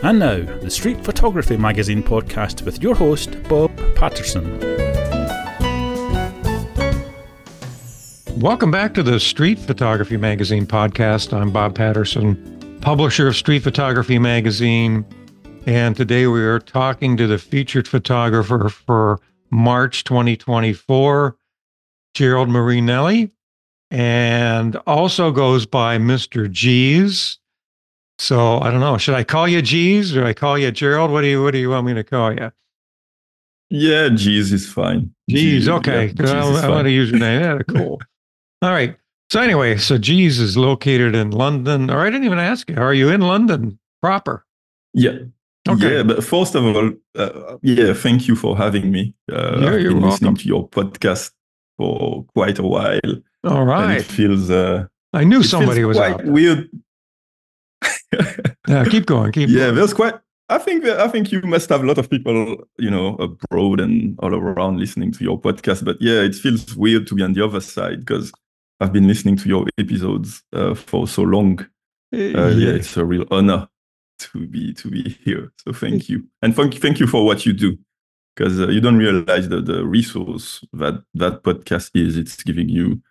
And now, the Street Photography Magazine podcast with your host, Bob Patterson. Welcome back to the Street Photography Magazine podcast. I'm Bob Patterson, publisher of Street Photography Magazine. And today we are talking to the featured photographer for March 2024, Gerald Marie-Nelly, and also goes by Mr. Geez. So I don't know. Should I call you Geez or I call you Gerald? What do you What do you want me to call you? Yeah, Geez is fine. Geez, okay. yeah, I, I want to use your name. Yeah, cool. All right. So anyway, so Geez is located in London. Or I didn't even ask you. Are you in London proper? Yeah. Okay. Yeah, but first of all, uh, yeah, thank you for having me. Uh, Yeah, I've you're been listening to your podcast for quite a while, All right. and it feels uh, I knew somebody was quite out. weird. Yeah, keep going. Keep yeah, going. there's quite. I think that, I think you must have a lot of people, you know, abroad and all around listening to your podcast. But yeah, it feels weird to be on the other side because I've been listening to your episodes uh, for so long. uh, yeah, yeah. it's a real honor to be to be here. So thank you, and thank thank you for what you do, because uh, you don't realize the the resource that that podcast is. It's giving you,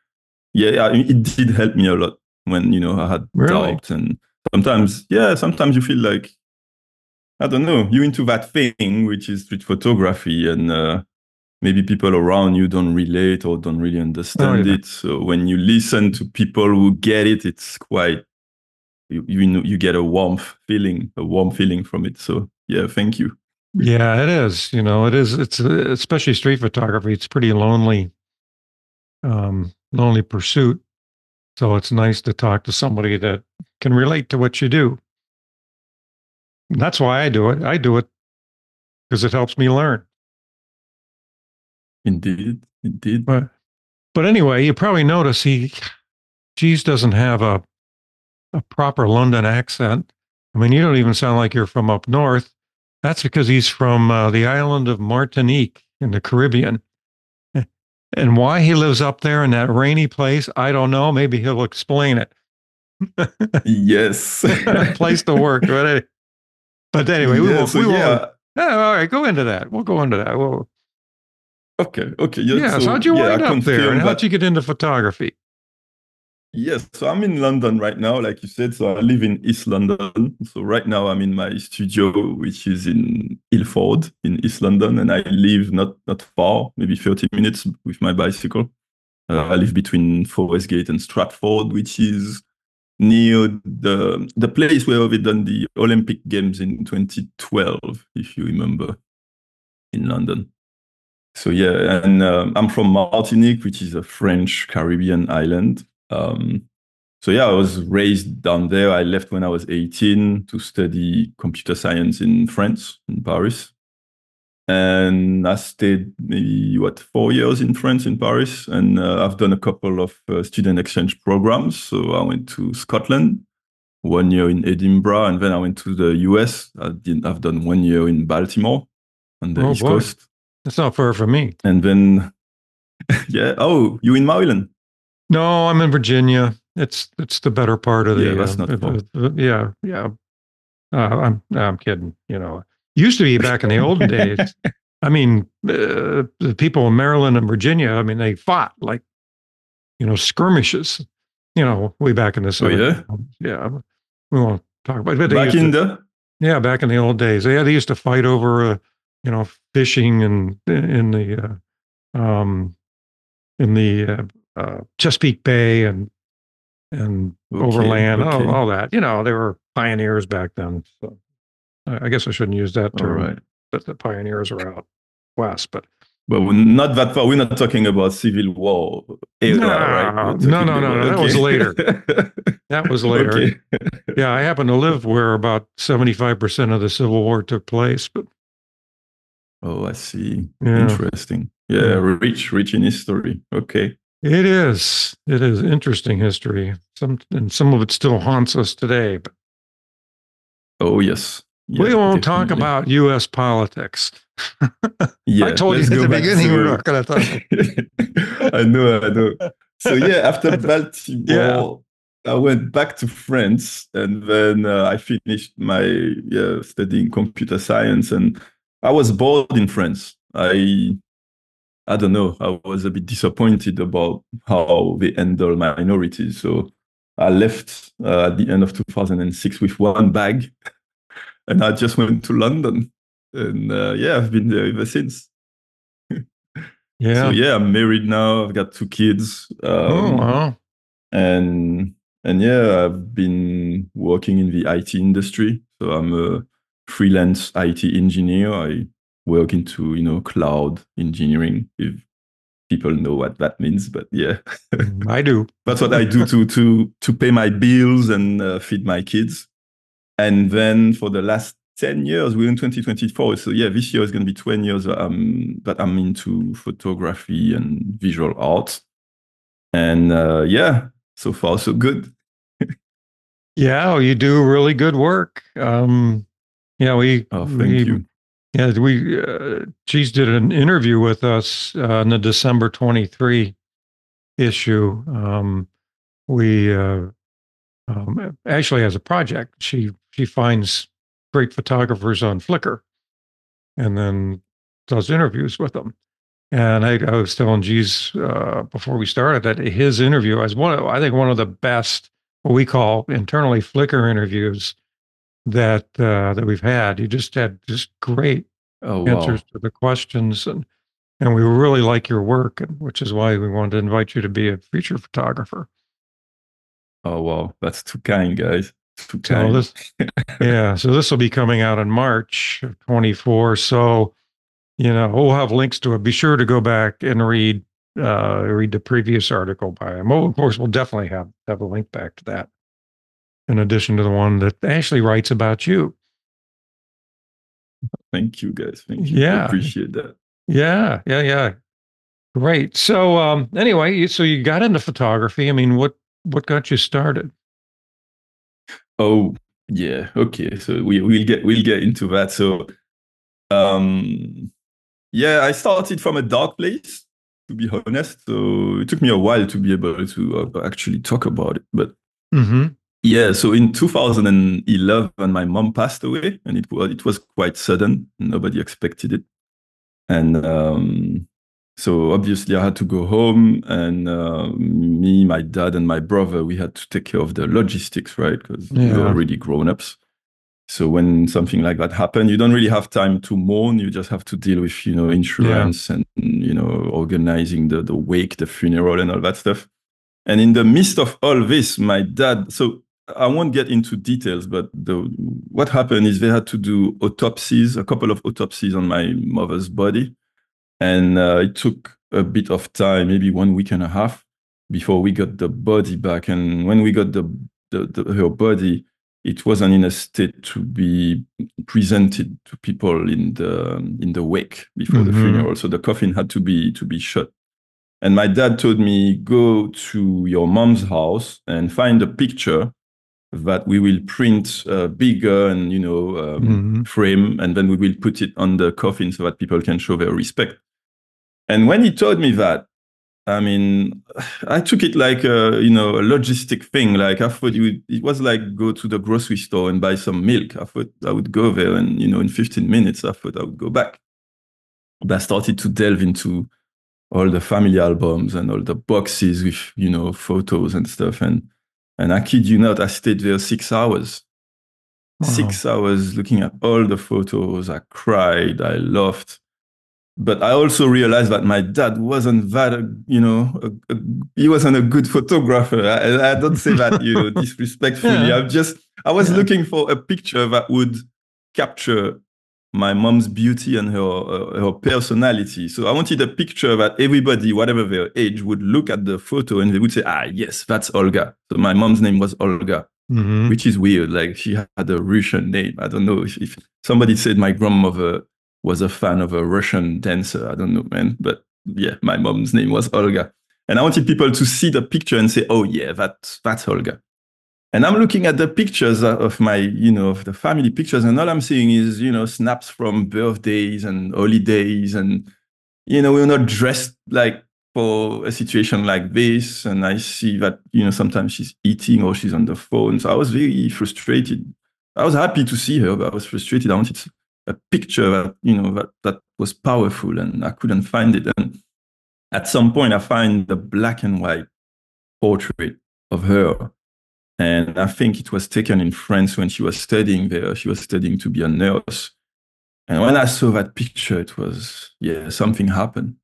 yeah, I mean, it did help me a lot when you know I had Really? doubt, and sometimes, yeah, sometimes you feel like, I don't know, you into that thing which is street photography, and uh, maybe people around you don't relate or don't really understand yeah. it. So when you listen to people who get it, it's quite you you know you get a warmth feeling, a warm feeling from it. So yeah, thank you. Yeah, it is. You know, it is. It's especially street photography. It's pretty lonely, um, lonely pursuit. So it's nice to talk to somebody that can relate to what you do. And that's why I do it. I do it because it helps me learn. Indeed, indeed. But but anyway, you probably notice he, Geez doesn't have a a proper London accent. I mean, you don't even sound like you're from up north. That's because he's from uh, the island of Martinique in the Caribbean. And why he lives up there in that rainy place, I don't know. Maybe he'll explain it. Yes. place to work, but, but anyway, we Yeah, won't. so we won't. yeah. Yeah, all right, go into that. We'll go into that. We'll, Okay. Okay. yeah. So, how'd you yeah, wind up there, and how'd you get into photography? Yes, so I'm in London right now, like you said. So I live in East London. So right now I'm in my studio, which is in Ilford in East London, and I live not not far, maybe 30 minutes with my bicycle. Uh, I live between Forest Gate and Stratford, which is near the the place where we done the Olympic Games in 2012, if you remember, in London. So yeah, and um, I'm from Martinique, which is a French Caribbean island. Um, so yeah, I was raised down there. I left when I was 18 to study computer science in France, in Paris. And I stayed maybe what four years in France, in Paris, and uh, I've done a couple of uh, student exchange programs. So I went to Scotland, one year in Edinburgh, and then I went to the US. I did, I've done one year in Baltimore on the Oh, East boy. Coast, That's not far from me. and then yeah. Oh, you in Maryland? No, I'm in Virginia. It's it's the better part of the. Yeah, that's uh, not uh, far. uh, yeah, yeah. Uh, I'm I'm kidding. You know, used to be back in the olden days. I mean, uh, the people in Maryland and Virginia. I mean, they fought like, you know, skirmishes. You know, way back in the. Oh, yeah? yeah. We won't talk about. But Back in to- the yeah, back in the old days. Yeah, they used to fight over, uh, you know, fishing and in the, uh, um, in the uh, uh, Chesapeake Bay and and Okay, overland, okay. all, all that. You know, they were pioneers back then. So I guess I shouldn't use that term. right. But the pioneers are out west. But But we're not that far. We're not talking about civil war era, No, right? No, no, no, no, that was later. that was later. Okay. Yeah, I happen to live where about seventy five percent of the Civil War took place. But Oh, I see. Yeah. Interesting. Yeah, Yeah. rich, rich in history. Okay. It is. It is interesting history. Some and some of it still haunts us today. But Oh, yes. We won't talk about U.S. politics. Yeah, I told you at the beginning we're not going to talk. I know, I know. So yeah, after Baltimore, Yeah. I went back to France, and then uh, I finished my yeah, studying computer science, and I was bored in France. I I don't know. I was a bit disappointed about how they handle minorities. So I left uh, at the end of 2006 with one bag, and I just went to London. And uh, yeah, I've been there ever since. Yeah. So yeah, I'm married now. I've got two kids. Um, oh, wow. And and yeah, I've been working in the IT industry. So I'm a freelance IT engineer. I work into you know cloud engineering. If people know what that means, but yeah, Mm, I do. that's what I do to to to pay my bills and uh, feed my kids. And then for the last 10 years, we're in 2024. So yeah, this year is going to be 20 years I'm, that I'm into photography and visual art. And uh, yeah, so far so good. Yeah, well, you do really good work. Um, yeah, we. Oh, thank we, you. Yeah, we. Uh, Geez did an interview with us uh, in the December twenty three issue. Um, we uh, um, actually has a project. She she finds great photographers on Flickr, and then does interviews with them. And I, I was telling Geez uh, before we started that his interview was one. Of, I think one of the best what we call internally Flickr interviews that uh, that we've had. You just had just great Oh, wow. answers to the questions, and and we really like your work, and which is why we wanted to invite you to be a feature photographer. Oh, wow. That's too kind, guys. Too So kind. this, yeah, so this will be coming out in March of 24. So, you know, we'll have links to it. Be sure to go back and read uh, read the previous article by him. Oh, of course, we'll definitely have have a link back to that, in addition to the one that Ashley writes about you. Thank you, guys. Thank you. Yeah. I appreciate that. Yeah, yeah, yeah. Great. So, um, anyway, so you got into photography. I mean, what what got you started? Oh, yeah. Okay. So we we'll get we'll get into that. So um yeah, I started from a dark place, to be honest. So it took me a while to be able to uh, actually talk about it. But Mm-hmm. yeah, so in 2011, my mom passed away, and it was it was quite sudden. Nobody expected it, and um, so obviously I had to go home, and uh, me, my dad, and my brother, we had to take care of the logistics, right? Because we were already grown ups. So when something like that happened, you don't really have time to mourn. You just have to deal with you know insurance and you know organizing the the wake, the funeral, and all that stuff. And in the midst of all this, my dad. So I won't get into details, but the what happened is they had to do autopsies, a couple of autopsies on my mother's body, and uh, it took a bit of time, maybe one week and a half, before we got the body back. And when we got the, the, the her body, it wasn't in a state to be presented to people in the in the wake before the Mhm. funeral. So the coffin had to be to be shut. And my dad told me, go to your mom's house and find a picture that we will print uh, bigger and you know um, Mhm. frame, and then we will put it on the coffin so that people can show their respect. And when he told me that, I mean, I took it like a you know a logistic thing. Like I thought would, it was like go to the grocery store and buy some milk. I thought I would go there and you know in 15 minutes I thought I would go back. But I started to delve into all the family albums and all the boxes with you know photos and stuff and and I kid you not, I stayed there six hours. Wow. Six hours looking at all the photos. I cried. I laughed. But I also realized that my dad wasn't that, uh, you know, a, a, he wasn't a good photographer. I, I don't say that, you know, disrespectfully. Yeah. I'm just, I was Yeah. looking for a picture that would capture my mom's beauty and her uh, her personality. So I wanted a picture that everybody, whatever their age, would look at the photo and they would say, "Ah, yes, that's Olga." So my mom's name was Olga, Mhm. which is weird. Like she had a Russian name. I don't know if, if somebody said my grandmother was a fan of a Russian dancer. I don't know, man. But yeah, my mom's name was Olga, and I wanted people to see the picture and say, "Oh yeah, that's that's Olga." And I'm looking at the pictures of my, you know, of the family pictures, and all I'm seeing is, you know, snaps from birthdays and holidays, and you know, we're not dressed like for a situation like this, and I see that you know sometimes she's eating or she's on the phone. So I was very frustrated. I was happy to see her, but I was frustrated. I wanted a picture that you know that that was powerful, and I couldn't find it. And at some point, I find the black and white portrait of her, and I think it was taken in France when she was studying there. She was studying to be a nurse. And when I saw that picture, it was, yeah, something happened.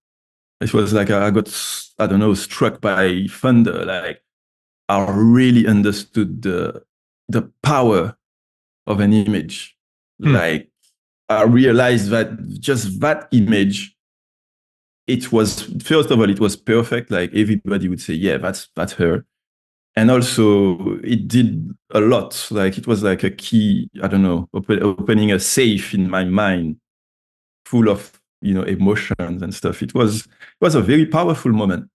It was like I got, I don't know, struck by thunder. Like I really understood the, the power of an image. Hmm. Like I realized that just that image, it was, first of all, it was perfect. Like everybody would say, yeah, that's, that's her and also it did a lot. Like it was like a key i don't know open, opening a safe in my mind full of you know emotions and stuff. It was it was a very powerful moment.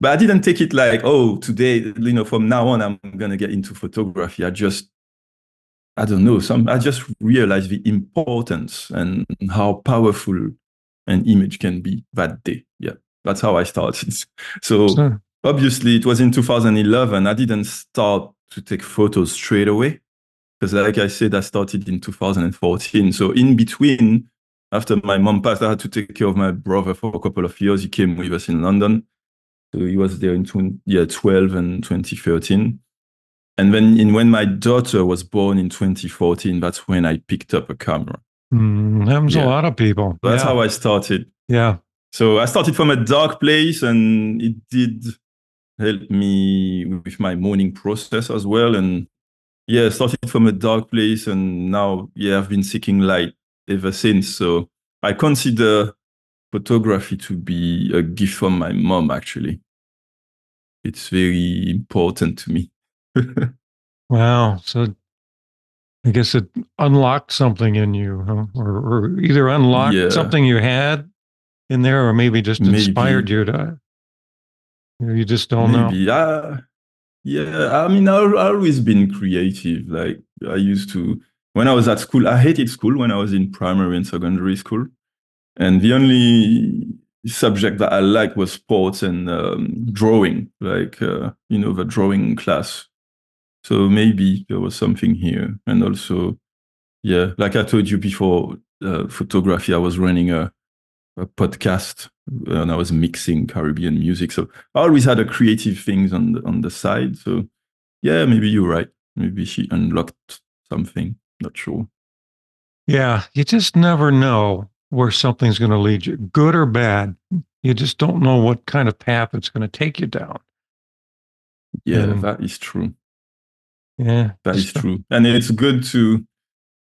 But i didn't take it like oh today you know from now on i'm going to get into photography. I just i don't know some i just realized the importance and how powerful an image can be that day. Yeah that's how i started. So sure obviously it was in 2011 i didn't start to take photos straight away because like i said i started in 2014 so in between after my mom passed i had to take care of my brother for a couple of years. He came with us in london. So he was there in 20, yeah 12 and 2013 and then in, when my daughter was born in 2014 that's when i picked up a camera. Mm, happens yeah. a lot of people. That's yeah. how i started. Yeah. So i started from a dark place and it did helped me with my mourning process as well. And yeah, started from a dark place, and now yeah, I've been seeking light ever since. So I consider photography to be a gift from my mom. Actually, it's very important to me. wow. So I guess it unlocked something in you, huh? or, or either unlocked yeah. something you had in there, or maybe just inspired maybe. you to you just don't Maybe. know. Uh, yeah, I mean, I've always been creative. Like I used to, when I was at school, I hated school when I was in primary and secondary school. And the only subject that I liked was sports and um, drawing, like, uh, you know, the drawing class. So maybe there was something here. And also, yeah, like I told you before, uh, photography, I was running a, a podcast and I was mixing Caribbean music. So I always had a creative things on the, on the side. So yeah, maybe you're right. Maybe she unlocked something. Not sure. Yeah, you just never know where something's going to lead you, good or bad. You just don't know what kind of path it's going to take you down. Yeah, and, that is true. Yeah, that is true, and it's good to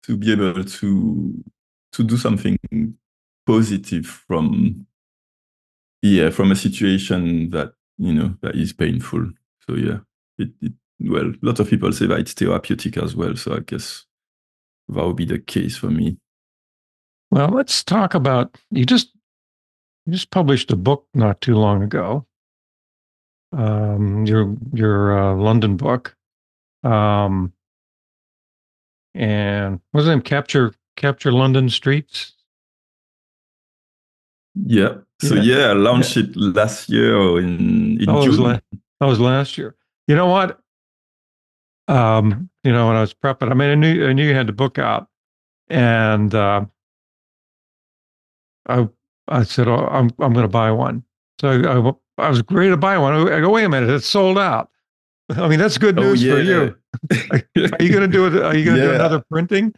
to be able to to do something positive from yeah from a situation that you know that is painful. So yeah it, it well a lot of people say that it's therapeutic as well so i guess that would be the case for me. Well let's talk about you just you just published a book not too long ago. Um your your uh, london book. Um and what's the name? Capture capture london streets yeah. So yeah, yeah I launched yeah. it last year in, in that June. Was la- that was last year. You know what? Um, you know, when I was prepping, I mean, I knew I knew you had the book out, and uh, I I said, oh, I'm I'm going to buy one. So I, I, was ready to buy one. I go, wait a minute, it's sold out. I mean, that's good oh, news oh, yeah. for you. are you going to do it? Are you going to do another printing?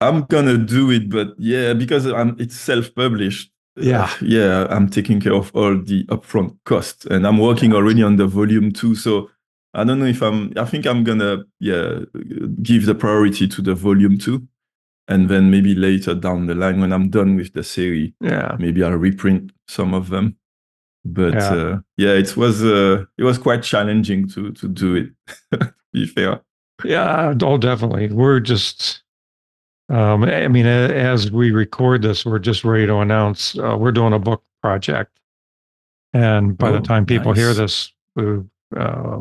I'm gonna do it, but yeah, because I'm it's self-published. Yeah, uh, yeah, I'm taking care of all the upfront costs, and I'm working already on the volume two. So I don't know if I'm. I think I'm gonna yeah give the priority to the volume two, and then maybe later down the line when I'm done with the series, yeah, maybe I'll reprint some of them. But yeah, uh, yeah it was uh, it was quite challenging to to do it. to be fair. Yeah, oh, definitely. We're just um, I mean, as we record this, we're just ready to announce uh, we're doing a book project, and by oh, the time people nice. hear this, we, uh,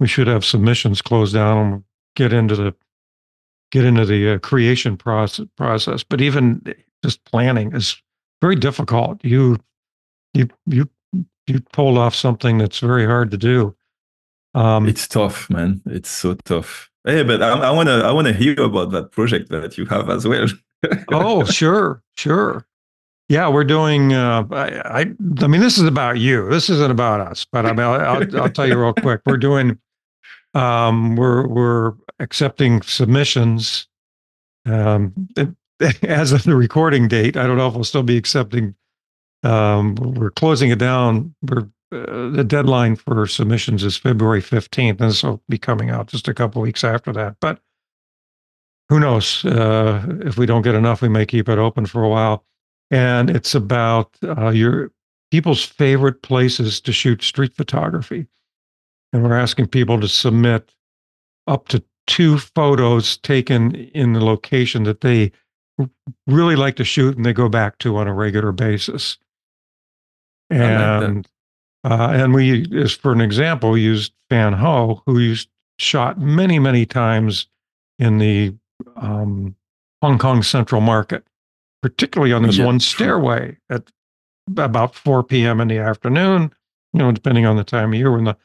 we should have submissions closed down and get into the get into the uh, creation process. Process, but even just planning is very difficult. You you you you pulled off something that's very hard to do. Um, it's tough, man. It's so tough. Hey, but I, I wanna I wanna hear about that project that you have as well. oh, sure, sure. Yeah, we're doing. Uh, I, I, I mean, this is about you. This isn't about us. But I mean, I'll, I'll tell you real quick. We're doing. Um, we're we're accepting submissions. Um, as of the recording date, I don't know if we'll still be accepting. Um, we're closing it down. We're uh, the deadline for submissions is February fifteenth, and this will be coming out just a couple weeks after that. But who knows? Uh, if we don't get enough, we may keep it open for a while and it's about uh, your people's favorite places to shoot street photography. And we're asking people to submit up to two photos taken in the location that they really like to shoot and they go back to on a regular basis. And uh, and we, as for an example, used Fan Ho, who used shot many, many times in the um, Hong Kong Central Market particularly on this yeah, one stairway at about 4 p.m. in the afternoon, you know, depending on the time of year when the,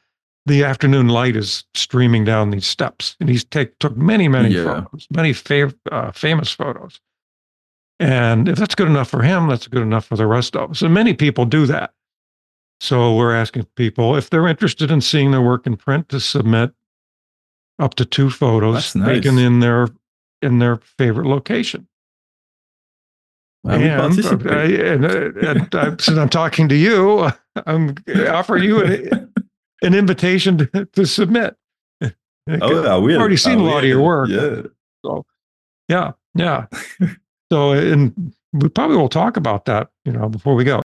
the afternoon light is streaming down these steps. And he's take, took many, many yeah. photos, many fav, uh, famous photos. And if that's good enough for him, that's good enough for the rest of us. And many people do that. So we're asking people if they're interested in seeing their work in print to submit up to two photos nice. taken in their in their favorite location. Uh, uh, I and, and, and, and since I'm talking to you, I'm offering you an, an invitation to, to submit. Oh, I will. I've already seen a lot of your work. Yeah. So, yeah, yeah. so, and we probably will talk about that, you know, before we go.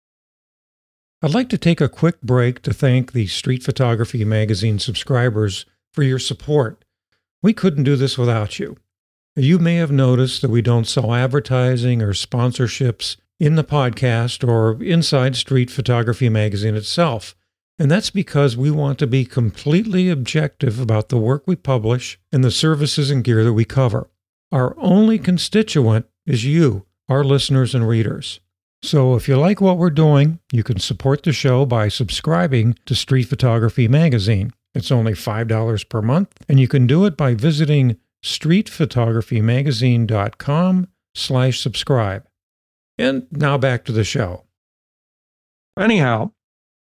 I'd like to take a quick break to thank the Street Photography Magazine subscribers for your support. We couldn't do this without you. You may have noticed that we don't sell advertising or sponsorships in the podcast or inside Street Photography Magazine itself. And that's because we want to be completely objective about the work we publish and the services and gear that we cover. Our only constituent is you, our listeners and readers. So if you like what we're doing, you can support the show by subscribing to Street Photography Magazine. It's only $5 per month, and you can do it by visiting streetphotographymagazine.com slash subscribe. And now back to the show. Anyhow,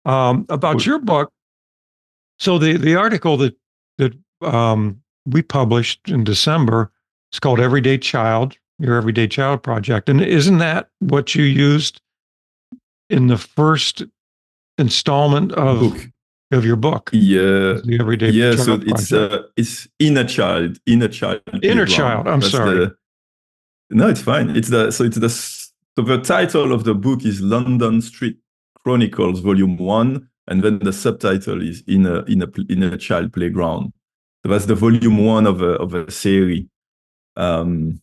um, about your book. So the, the article that, that um, we published in December is called Everyday Child, Your Everyday Child Project. And isn't that what you used in the first installment of book of your book. Yeah, the everyday. Yeah, so it's uh, it's inner child, inner child, inner child. I'm That's sorry. The, no, it's fine. It's the so it's the so the title of the book is London Street Chronicles Volume One, and then the subtitle is in a in a inner child playground. So that's the volume one of a of a series. Um,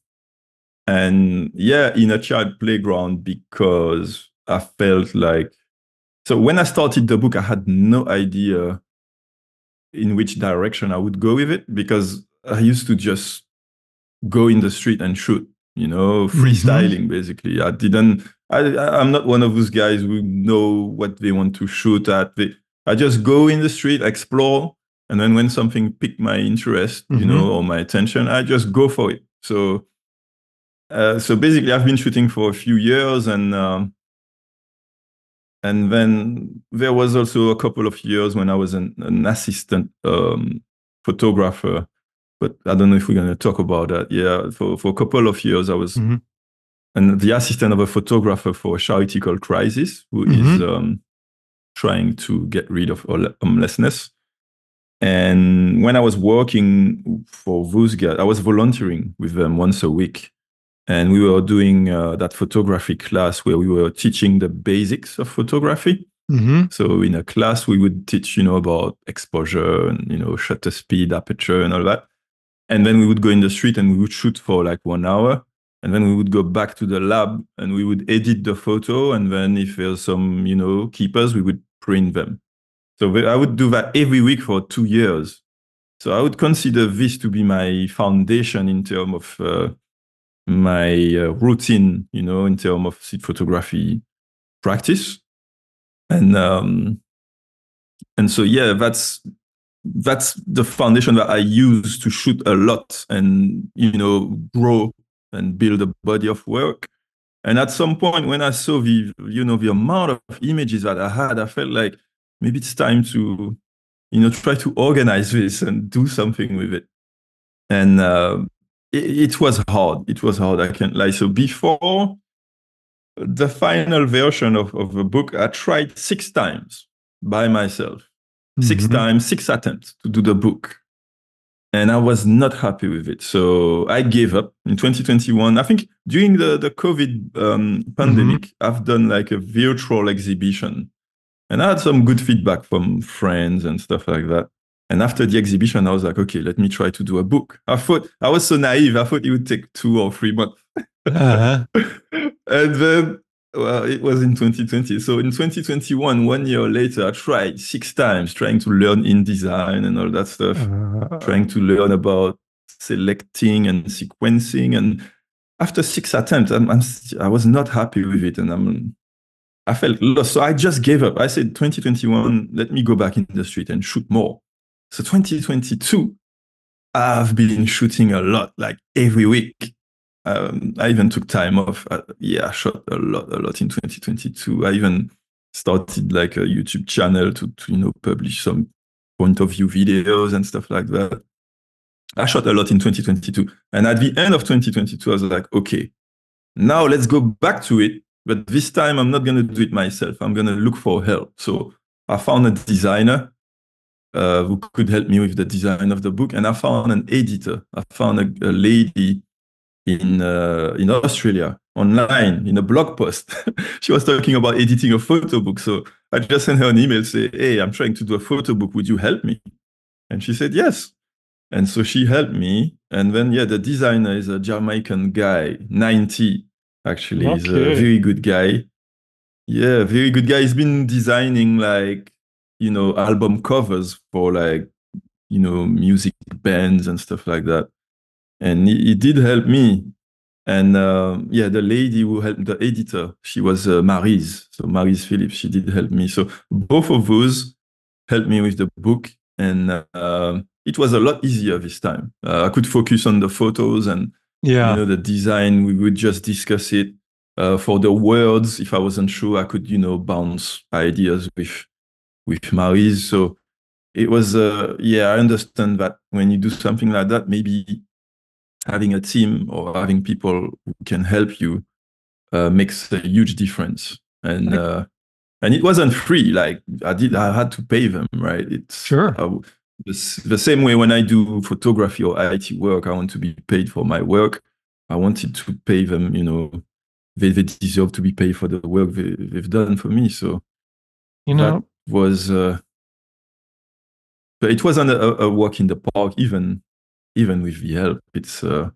and yeah, inner child playground because I felt like so when I started the book, I had no idea in which direction I would go with it because I used to just go in the street and shoot, you know, mm-hmm. freestyling mm-hmm. basically. I didn't. I, I'm not one of those guys who know what they want to shoot at. They, I just go in the street, explore, and then when something piqued my interest, mm-hmm. you know, or my attention, I just go for it. So, uh, so basically, I've been shooting for a few years, and um, and then there was also a couple of years when I was an, an assistant um, photographer, but I don't know if we're going to talk about that. Yeah, for, for a couple of years, I was mm-hmm. and the assistant of a photographer for a charity called Crisis, who mm-hmm. is um, trying to get rid of homelessness. And when I was working for Vusga, I was volunteering with them once a week and we were doing uh, that photography class where we were teaching the basics of photography. Mm-hmm. So in a class, we would teach, you know, about exposure and you know shutter speed, aperture, and all that. And then we would go in the street and we would shoot for like one hour. And then we would go back to the lab and we would edit the photo. And then if there's some, you know, keepers, we would print them. So I would do that every week for two years. So I would consider this to be my foundation in terms of uh, my uh, routine, you know, in terms of seed photography practice. and um, and so yeah, that's that's the foundation that I use to shoot a lot and you know grow and build a body of work. And at some point, when I saw the you know the amount of images that I had, I felt like maybe it's time to you know try to organize this and do something with it. And uh, it, it was hard. It was hard. I can't lie. So before the final version of, of the book, I tried six times by myself, mm-hmm. six times, six attempts to do the book. And I was not happy with it. So I gave up in 2021. I think during the, the COVID um, pandemic, mm-hmm. I've done like a virtual exhibition. And I had some good feedback from friends and stuff like that. And after the exhibition, I was like, okay, let me try to do a book. I thought I was so naive. I thought it would take two or three months. uh-huh. and then, well, it was in 2020. So in 2021, one year later, I tried six times trying to learn InDesign and all that stuff, uh-huh. trying to learn about selecting and sequencing. And after six attempts, I'm, I'm, I was not happy with it. And I'm, I felt lost. So I just gave up. I said, 2021, let me go back in the street and shoot more. So 2022, I've been shooting a lot, like every week. Um, I even took time off. Uh, yeah, I shot a lot, a lot in 2022. I even started like a YouTube channel to, to you know publish some point of view videos and stuff like that. I shot a lot in 2022, and at the end of 2022, I was like, okay, now let's go back to it. But this time, I'm not gonna do it myself. I'm gonna look for help. So I found a designer uh, who could help me with the design of the book. And I found an editor. I found a, a lady in uh, in Australia online in a blog post. she was talking about editing a photo book. So I just sent her an email say, "Hey, I'm trying to do a photo book. Would you help me?" And she said yes. And so she helped me. And then yeah, the designer is a Jamaican guy, 90 actually. Okay. He's a very good guy. Yeah, very good guy. He's been designing like you know, album covers for like, you know, music bands and stuff like that. And he did help me. And uh, yeah, the lady who helped the editor, she was uh. So Maryse Phillips, she did help me. So both of those helped me with the book. And uh, it was a lot easier this time. Uh, I could focus on the photos and yeah. you know, the design. We would just discuss it. Uh, for the words, if I wasn't sure, I could, you know, bounce ideas with with Maryse. So it was, uh, yeah, I understand that when you do something like that, maybe having a team or having people who can help you uh, makes a huge difference. And uh, and it wasn't free. Like I did, I had to pay them, right? It's sure. Uh, the, the same way when I do photography or IT work, I want to be paid for my work. I wanted to pay them, you know, they, they deserve to be paid for the work they, they've done for me. So, you know, was uh, but it wasn't a, a, walk in the park even even with the help. It's uh,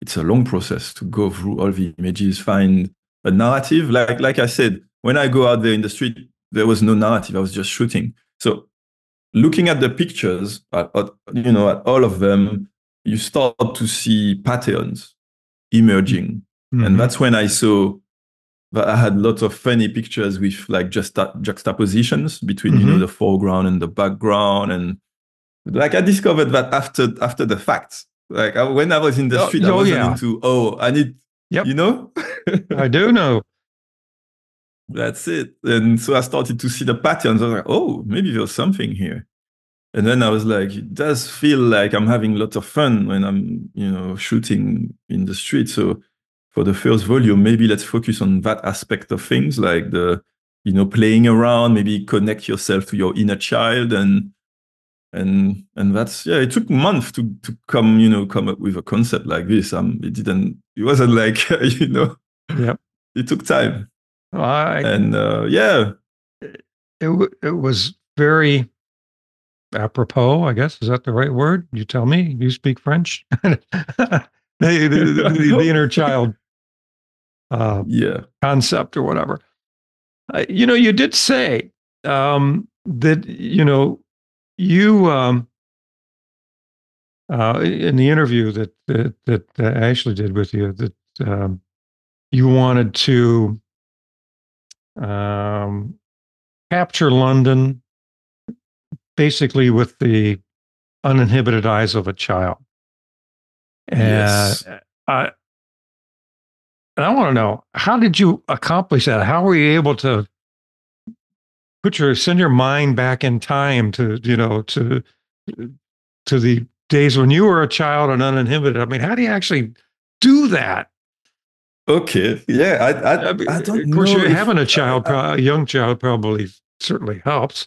it's a long process to go through all the images find a narrative. Like like i said when i go out there in the street there was no narrative. I was just shooting. So looking at the pictures at, at, you know at all of them you start to see patterns emerging. Mm-hmm. and that's when i saw but I had lots of funny pictures with like just juxtapositions between mm-hmm. you know mm-hmm. the foreground and the background, and like I discovered that after after the fact. Like I, when I was in the oh, street, I was oh, yeah. into oh I need yep. you know. I do know. That's it. And so I started to see the patterns. I was like, oh, maybe there's something here. And then I was like, it does feel like I'm having lots of fun when I'm, you know, shooting in the street. So for the first volume, maybe let's focus on that aspect of things, like the you know playing around, maybe connect yourself to your inner child, and and and that's yeah. It took months to to come you know come up with a concept like this. Um, it didn't. It wasn't like you know. Yeah. It took time. Well, I, and uh, yeah, it it was very apropos. I guess is that the right word? You tell me. You speak French. the, the, the, inner child uh, yeah concept or whatever. Uh, you know, you did say um, that you know you um, uh, in the interview that that, that uh, Ashley did with you that um, you wanted to um, capture London basically with the uninhibited eyes of a child. And Yes. I, and I want to know how did you accomplish that? How were you able to put your send your mind back in time to you know to to the days when you were a child and uninhibited? I mean, how do you actually do that? Okay. Yeah. I I, I mean, I don't of course, know having a child, I- a young child, probably certainly helps.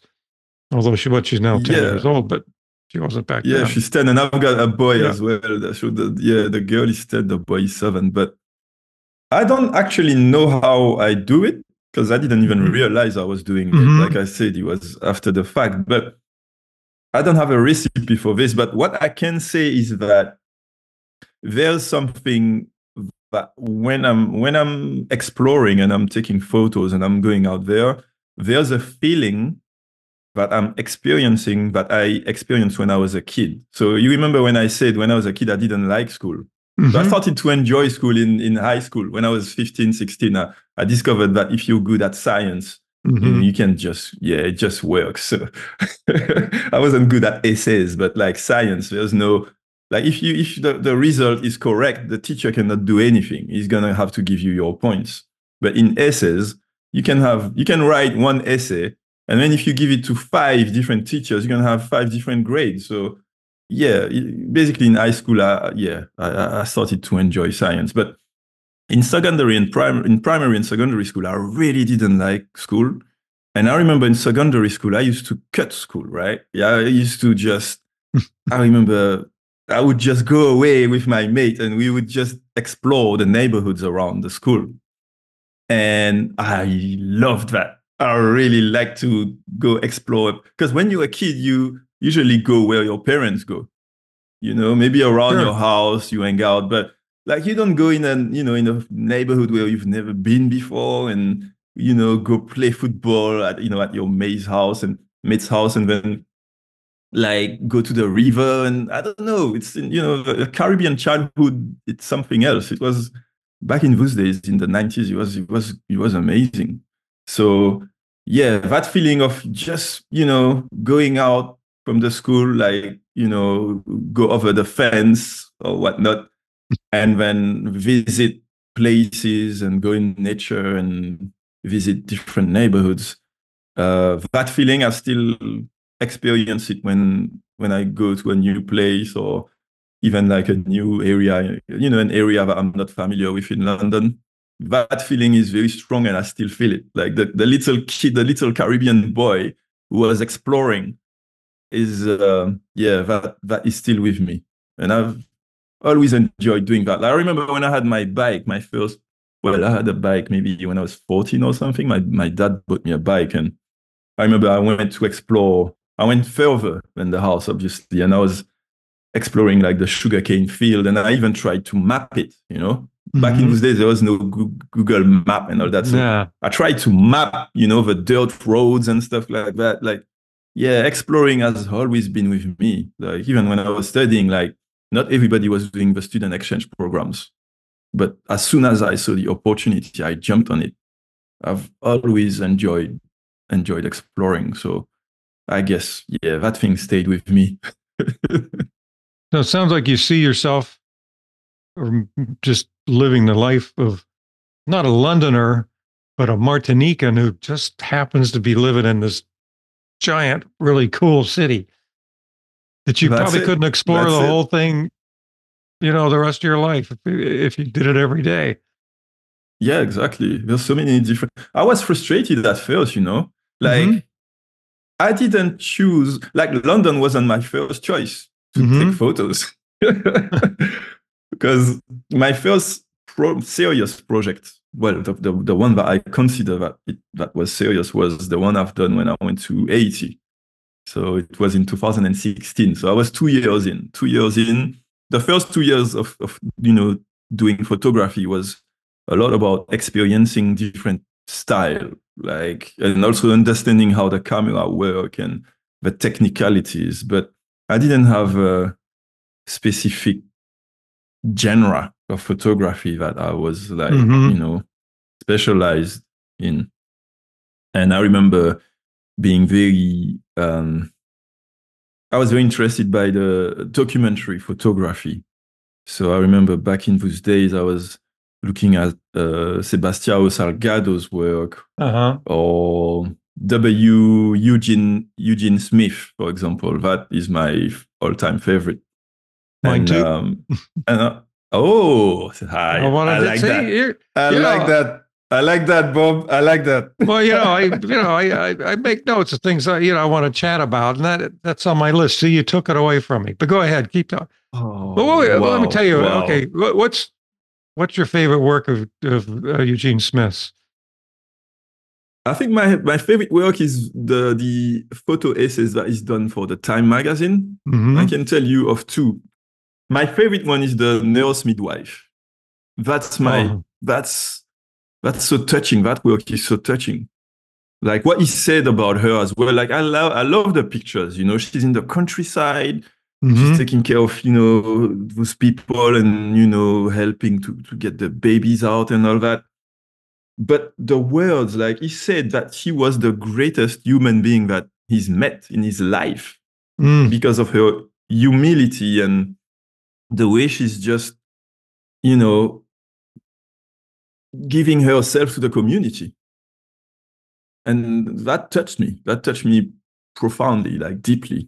Although she, what she's now ten Yeah. years old, but she wasn't back Yeah, then. she's 10, and I've got a boy Yeah. as well. the- yeah, the girl is 10, the boy is 7. But I don't actually know how I do it because I didn't even Mhm. realize I was doing Mhm. it. Like I said, it was after the fact. But I don't have a recipe for this. But what I can say is that there's something that when I'm when I'm exploring and I'm taking photos and I'm going out there, there's a feeling that I'm experiencing that I experienced when I was a kid. So you remember when I said when I was a kid I didn't like school. So I Mhm. started to enjoy school in, in high school. When I was 15, 16, I, I discovered that if you're good at science, you, Mhm. you can just, yeah, it just works. So I wasn't good at essays, but like science, there's no, like if you, if the, the result is correct, the teacher cannot do anything. He's going to have to give you your points. But in essays, you can have, you can write one essay and then if you give it to five different teachers, you're going to have five different grades. So yeah, basically in high school, I, yeah, I, I started to enjoy science. But in secondary and primary, in primary and secondary school, I really didn't like school. And I remember in secondary school, I used to cut school, right? Yeah, I used to just, I remember I would just go away with my mate and we would just explore the neighborhoods around the school. And I loved that. I really like to go explore because when you're a kid, you usually go where your parents go. You know, maybe around Sure. your house, you hang out, but like you don't go in a you know in a neighborhood where you've never been before and you know go play football at you know at your mate's house and mate's house and then like go to the river and I don't know. It's you know a Caribbean childhood. It's something else. It was back in those days in the nineties. It was it was it was amazing. So yeah, that feeling of just you know going out from the school, like you know go over the fence or whatnot, and then visit places and go in nature and visit different neighborhoods. Uh, that feeling I still experience it when when I go to a new place or even like a new area, you know, an area that I'm not familiar with in London. That feeling is very strong and I still feel it. Like the, the little kid, the little Caribbean boy who was exploring is, uh, yeah, that, that is still with me. And I've always enjoyed doing that. I remember when I had my bike, my first, well, I had a bike maybe when I was 14 or something. My, my dad bought me a bike and I remember I went to explore. I went further than the house, obviously, and I was exploring like the sugarcane field, and I even tried to map it. You know, back in Mhm. those days there was no Google Map and all that. So yeah. I tried to map, you know, the dirt roads and stuff like that. Like, yeah, exploring has always been with me. Like even when I was studying, like not everybody was doing the student exchange programs, but as soon as I saw the opportunity, I jumped on it. I've always enjoyed enjoyed exploring. So I guess yeah, that thing stayed with me. So it sounds like you see yourself or just living the life of not a Londoner, but a Martinican who just happens to be living in this giant, really cool city that you That's probably it. couldn't explore That's the it. whole thing, you know, the rest of your life if, if you did it every day. Yeah, exactly. There's so many different. I was frustrated at first, you know, like Mhm. I didn't choose. Like London wasn't my first choice to Mhm. take photos because my first pro- serious project, well, the, the the one that I consider that it, that was serious was the one I've done when I went to Haiti. So it was in 2016. So I was two years in. Two years in. The first two years of, of you know doing photography was a lot about experiencing different style like and also understanding how the camera work and the technicalities but i didn't have a specific genre of photography that i was like Mhm. you know specialized in and i remember being very um, I was very interested by the documentary photography. So I remember back in those days, I was looking at uh, Sebastião Salgado's work Uh-huh. or W. Eugene Eugene Smith, for example. That is my all-time favorite. Mine and, too. Um, and uh, oh, hi, I I like see that. you- I you like know- that. I like that, Bob. I like that. Well, you know, I you know, I, I I make notes of things I you know I want to chat about, and that that's on my list. So you took it away from me, but go ahead, keep talking. Oh, But wait, well, let me tell you. wow. Okay, what's what's your favorite work of of uh, Eugene Smith's? I think my my favorite work is the the photo essays that is done for the Time magazine. Mhm. I can tell you of two. My favorite one is the nurse midwife. That's my Oh. that's that's so touching. That work is so touching. Like what he said about her as well. Like I love I love the pictures. You know, she's in the countryside. Mhm. She's taking care of you know those people and you know helping to to get the babies out and all that. But the words, like he said, that she was the greatest human being that he's met in his life Mm. because of her humility and the way she's just, you know, giving herself to the community. And that touched me. That touched me profoundly, like deeply.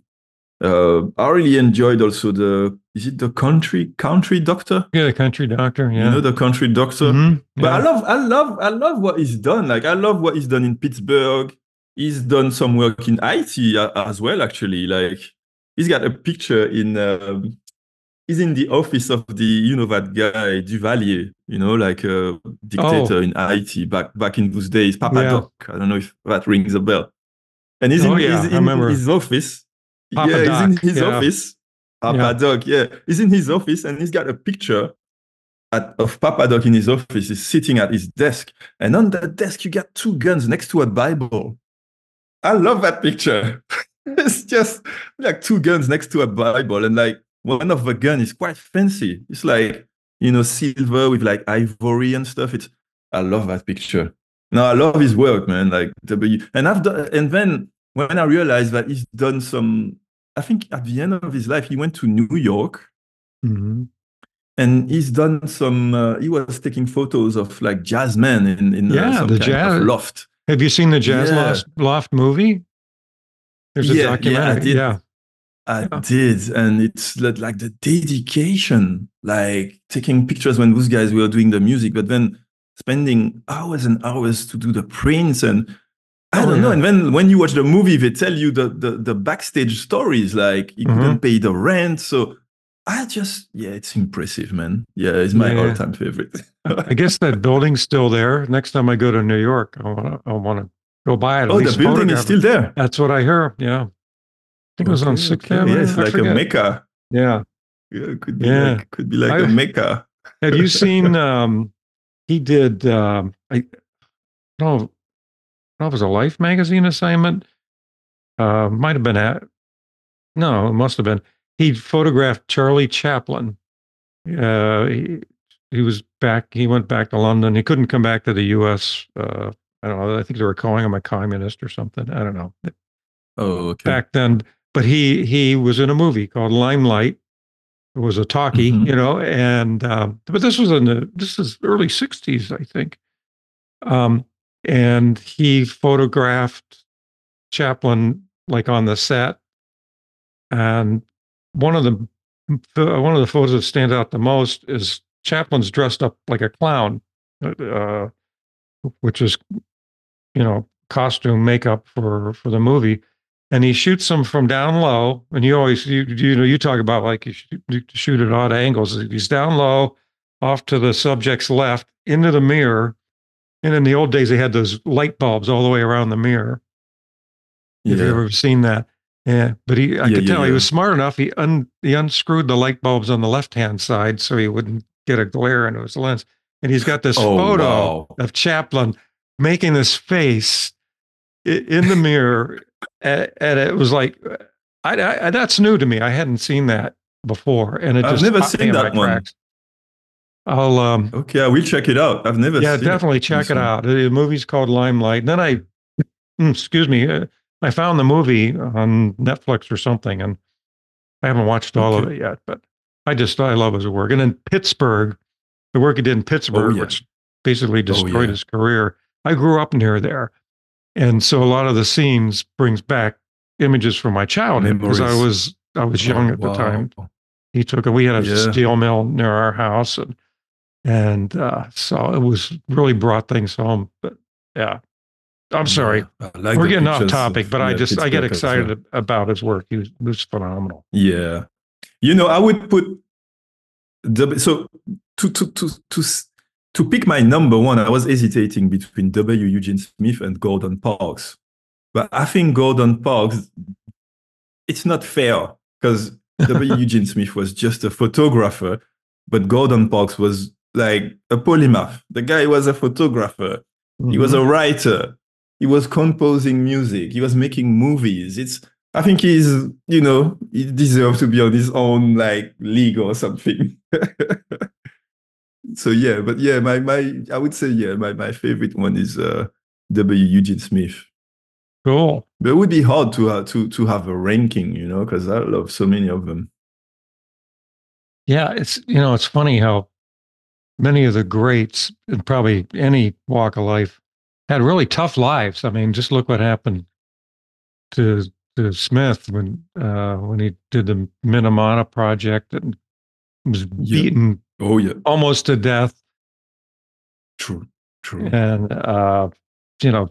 Uh, I really enjoyed also the is it the country country doctor? Yeah, the country doctor. Yeah. You know the country doctor. Mhm. But I love, I love, I love what he's done. Like I love what he's done in Pittsburgh. He's done some work in Haiti as well. Actually, like he's got a picture in. Um, he's in the office of the, you know, that guy Duvalier. You know, like a dictator in Haiti back back in those days. Papa Oh. Yeah. Doc. I don't know if that rings a bell. And he's Oh, in, yeah, he's in his office. Papa yeah, he's in his yeah. office. Papa Yeah. Doc. Yeah, he's in his office, and he's got a picture at, of Papa Doc in his office. He's sitting at his desk, and on that desk you got two guns next to a Bible. I love that picture. it's just like two guns next to a Bible, and like one of the gun is quite fancy. It's like you know silver with like ivory and stuff. It's I love that picture. No, I love his work, man. Like W, and I've done, and then when I realized that he's done some, I think at the end of his life he went to New York Mhm. and he's done some. Uh, he was taking photos of like jazz men in in uh, Yeah, some the jazz- of loft. Have you seen the Jazz Yeah. Loft, Loft movie? There's a Yeah, yeah, documentary. did. Yeah. I Yeah. did, and it's like the dedication, like taking pictures when those guys were doing the music, but then spending hours and hours to do the prints and I Oh, don't know. yeah. And then when you watch the movie, they tell you the the, the backstage stories, like he Mhm. couldn't pay the rent. So I just, yeah, it's impressive, man. Yeah, it's my Yeah. all-time favorite. I guess that building's still there. Next time I go to New York, I want to I want to go by it. oh, the building is still there. That's what I hear. Yeah. I think it was on Okay, Sixth. Avenue. Yeah, it's I like a mecca. Yeah. Yeah, it could be Yeah. like could be like a I- mecca. Have you seen? Um, he did. Um, I no, I don't know if it was a Life magazine assignment. Uh, might have been at. No, it must have been. He photographed Charlie Chaplin. Uh, he, he was back. He went back to London. He couldn't come back to the U.S. Uh, I don't know. I think they were calling him a communist or something. I don't know. Oh, okay. back then. But he he was in a movie called Limelight. It was a talkie, Mhm. you know, and um, but this was in the this is early '60s, I think. Um, and he photographed Chaplin like on the set, and one of the uh, one of the photos that stands out the most is Chaplin's dressed up like a clown, uh, which is you know costume makeup for for the movie and he shoots them from down low. And you always, you, you know, you talk about like you shoot, you shoot at odd angles. He's down low, off to the subject's left, into the mirror. And in the old days, they had those light bulbs all the way around the mirror. If Yeah. you've ever seen that, yeah. But he, I Yeah, could yeah, tell he was smart enough. He un, he unscrewed the light bulbs on the left hand side so he wouldn't get a glare into his lens. And he's got this Oh, photo wow. of Chaplin making this face in the mirror, and, and it was like, I, I, that's new to me. I hadn't seen that before, and it I've just never seen that one. tracks. I'll um, Okay, I will check it out. I've never yeah, definitely check it out. The movie's called Limelight. And then I, mm, excuse me, uh, I found the movie on Netflix or something, and I haven't watched all okay. of it yet. But I just I love his work. And in Pittsburgh, the work he did in Pittsburgh, oh, yeah. which basically oh, destroyed oh, yeah. his career. I grew up near there, and so a lot of the scenes brings back images from my childhood because I was I was young at the wow. time. He took it. We had a yeah. steel mill near our house, and and uh, so it was really brought things home. But yeah, I'm sorry, yeah, like we're getting off topic, but I just I get excited about his work. He was, he was phenomenal. Yeah, you know, I would put the so to to to to to pick my number one. I was hesitating between W. Eugene Smith and Gordon Parks, but I think Gordon Parks. It's not fair because W. Eugene Smith was just a photographer, but Gordon Parks was like a polymath. The guy was a photographer. Mm-hmm. He was a mm-hmm. writer. He was composing music. He was making movies. It's I think he's, you know, he deserves to be on his own like league or something. so yeah, but yeah, my my I would say yeah, my my favorite one is uh, W. Eugene Smith. Cool. But it would be hard to uh, to to have a ranking, you know, because I love so many of them. Yeah, it's you know, it's funny how many of the greats in probably any walk of life had really tough lives. I mean, just look what happened to to Smith when uh, when he did the Minamata project and was beaten. Oh yeah almost to death. True, true. And uh, you know,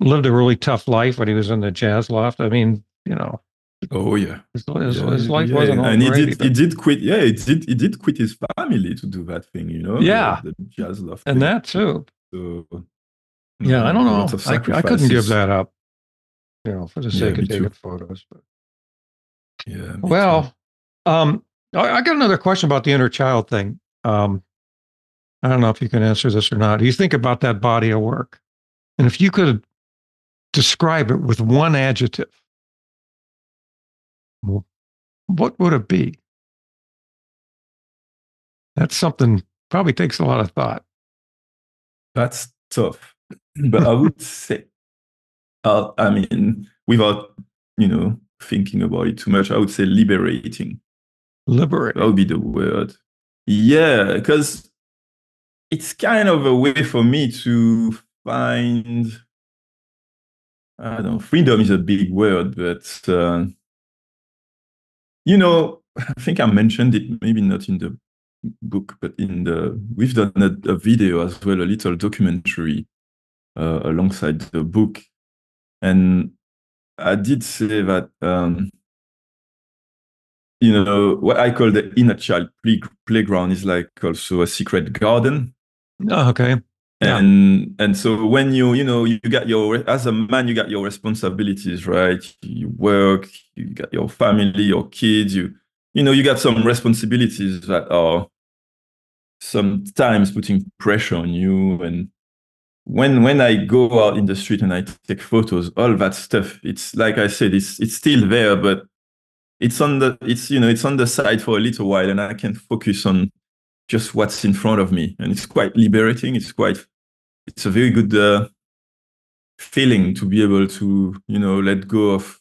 lived a really tough life when he was in the jazz loft. I mean, you know. Oh yeah, his, his, yeah, his life yeah. wasn't all and he did. He did quit. Yeah, he did. He did quit his family to do that thing. You know. Yeah, the, the jazz loft, and thing. that too. So, yeah, I don't know. I, I, couldn't give that up you know, for the sake yeah, of taking too. photos. But yeah. Well, um, I, I, got another question about the inner child thing. Um, I don't know if you can answer this or not. You think about that body of work, and if you could describe it with one adjective, what would it be? That's something probably takes a lot of thought. That's tough, but I would say uh, I mean, without you know thinking about it too much, I would say liberating. Liberating. That would be the word. Yeah, because it's kind of a way for me to find. I don't know. Freedom is a big word, but uh, you know, I think I mentioned it. Maybe not in the book, but in the we've done a, a video as well, a little documentary uh, alongside the book and I did say that, um, you know, what I call the inner child play- playground is like also a secret garden. Oh, okay. Yeah. And and so when you you know you got your as a man you got your responsibilities right you work you got your family your kids you you know you got some responsibilities that are sometimes putting pressure on you and when when I go out in the street and I take photos, all that stuff, it's like I said, it's it's still there, but it's on the it's you know it's on the side for a little while, and I can focus on just what's in front of me, and it's quite liberating. It's quite it's a very good uh, feeling to be able to you know let go of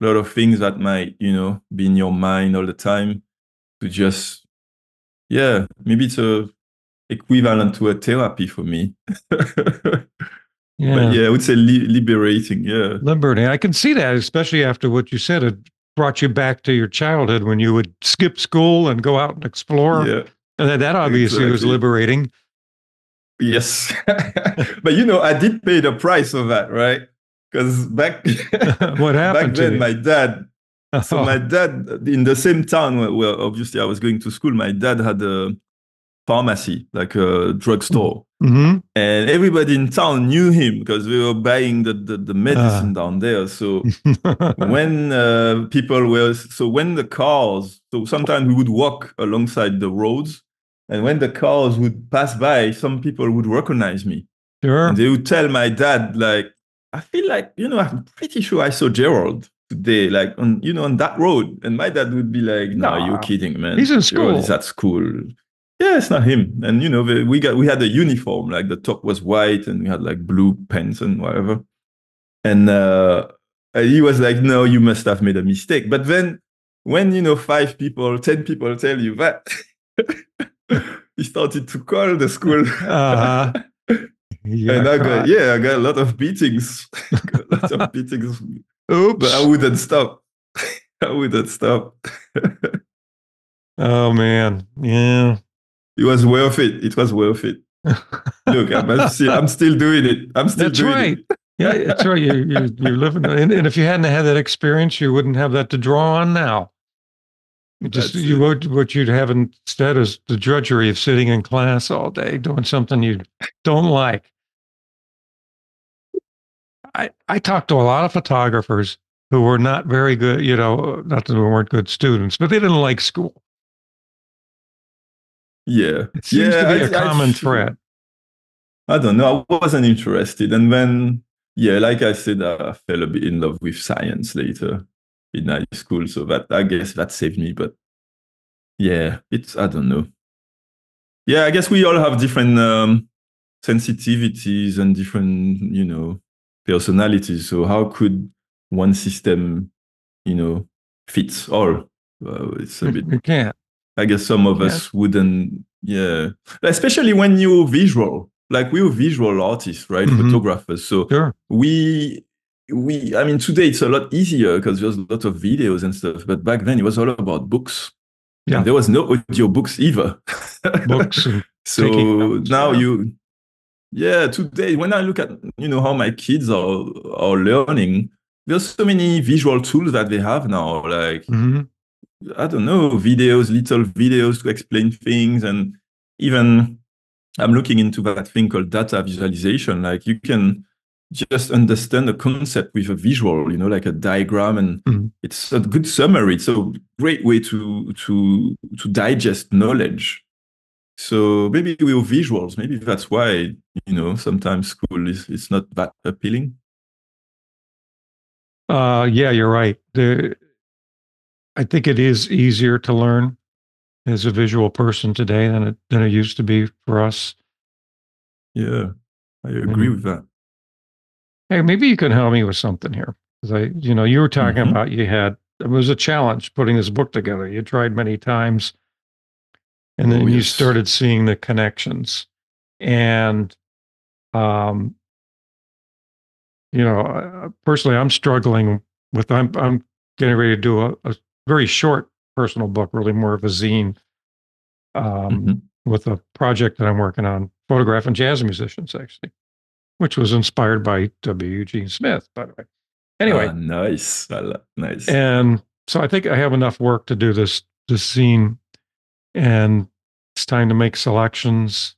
a lot of things that might you know be in your mind all the time to just yeah maybe it's a equivalent to a therapy for me. yeah. But yeah, I would say li- liberating. Yeah. Liberating. I can see that, especially after what you said. It brought you back to your childhood when you would skip school and go out and explore. Yeah. And that obviously exactly. was liberating. Yes. but you know, I did pay the price of that, right? Because back what happened back then, my dad so oh. my dad in the same town where, where, obviously I was going to school, my dad had a pharmacy, like a drugstore. Mm-hmm. And everybody in town knew him because we were buying the, the, the medicine down there. So when uh, people were, so when the cars, so sometimes we would walk alongside the roads. And when the cars would pass by, some people would recognize me. Sure. And they would tell my dad, like, I feel like, you know, I'm pretty sure I saw Gerald today, like on, you know, on that road. And my dad would be like, no, nah, you're kidding, man. He's in school. Gerald is at school yeah, it's not him. And you know, we got we had a uniform, like the top was white and we had like blue pants and whatever. And uh he was like, no, you must have made a mistake. But then when, you know, five people, 10 people tell you that, he started to call the school. Uh-huh. Yeah, and I got, yeah, I got a lot of beatings. a lot of beatings. Oops. But I wouldn't stop. I wouldn't stop. oh man. Yeah. It was worth it. It was worth it. Look, I'm still, I'm still doing it. I'm still doing it. That's doing right. it. Yeah, that's right. You, you, you're living, and, and if you hadn't had that experience, you wouldn't have that to draw on now. You just That's you what what you'd have instead is the drudgery of sitting in class all day doing something you don't like. I I talked to a lot of photographers who were not very good, you know, not that they weren't good students, but they didn't like school. Yeah. It seems yeah, to be a I- I common feel- thread. I don't know. I wasn't interested. And then, yeah, like I said, I fell a bit in love with science later in high school. So that, I guess that saved me. But yeah, it's, I don't know. Yeah, I guess we all have different um, sensitivities and different, you know, personalities. So how could one system, you know, fit all? Uh, it's a bit You can't. I guess some of Yeah. us wouldn't, yeah. Especially when you're visual, like we're visual artists, right? Mhm. Photographers. So Sure. we, we, I mean, today it's a lot easier because there's a lot of videos and stuff. But back then it was all about books. Yeah. And there was no audio books either. Books so notes, now yeah. you, yeah, today when I look at, you know, how my kids are, are learning, there's so many visual tools that they have now. Like, Mhm. I don't know, videos, little videos to explain things. And even I'm looking into that thing called data visualization. Like you can just understand a concept with a visual, you know, like a diagram. And Mhm. it's a good summary. It's a great way to to to digest knowledge. So maybe with visuals, maybe that's why, you know, sometimes school is it's not that appealing. Uh, yeah, you're right. The, I think it is easier to learn as a visual person today than it than it used to be for us. Yeah. I agree with that. Hey, maybe you can help me with something here. 'Cause I, you know, you were talking Mhm. about you had it was a challenge putting this book together. You tried many times, and then Oh, you started seeing the connections, and um, you know, personally, I'm struggling with. I'm I'm getting ready to do a, a very short personal book, really more of a zine, um, Mhm. with a project that I'm working on, photographing jazz musicians, actually, which was inspired by W. Eugene Smith, by the way. Anyway, Ah, nice. Nice. and so I think I have enough work to do this this zine, and it's time to make selections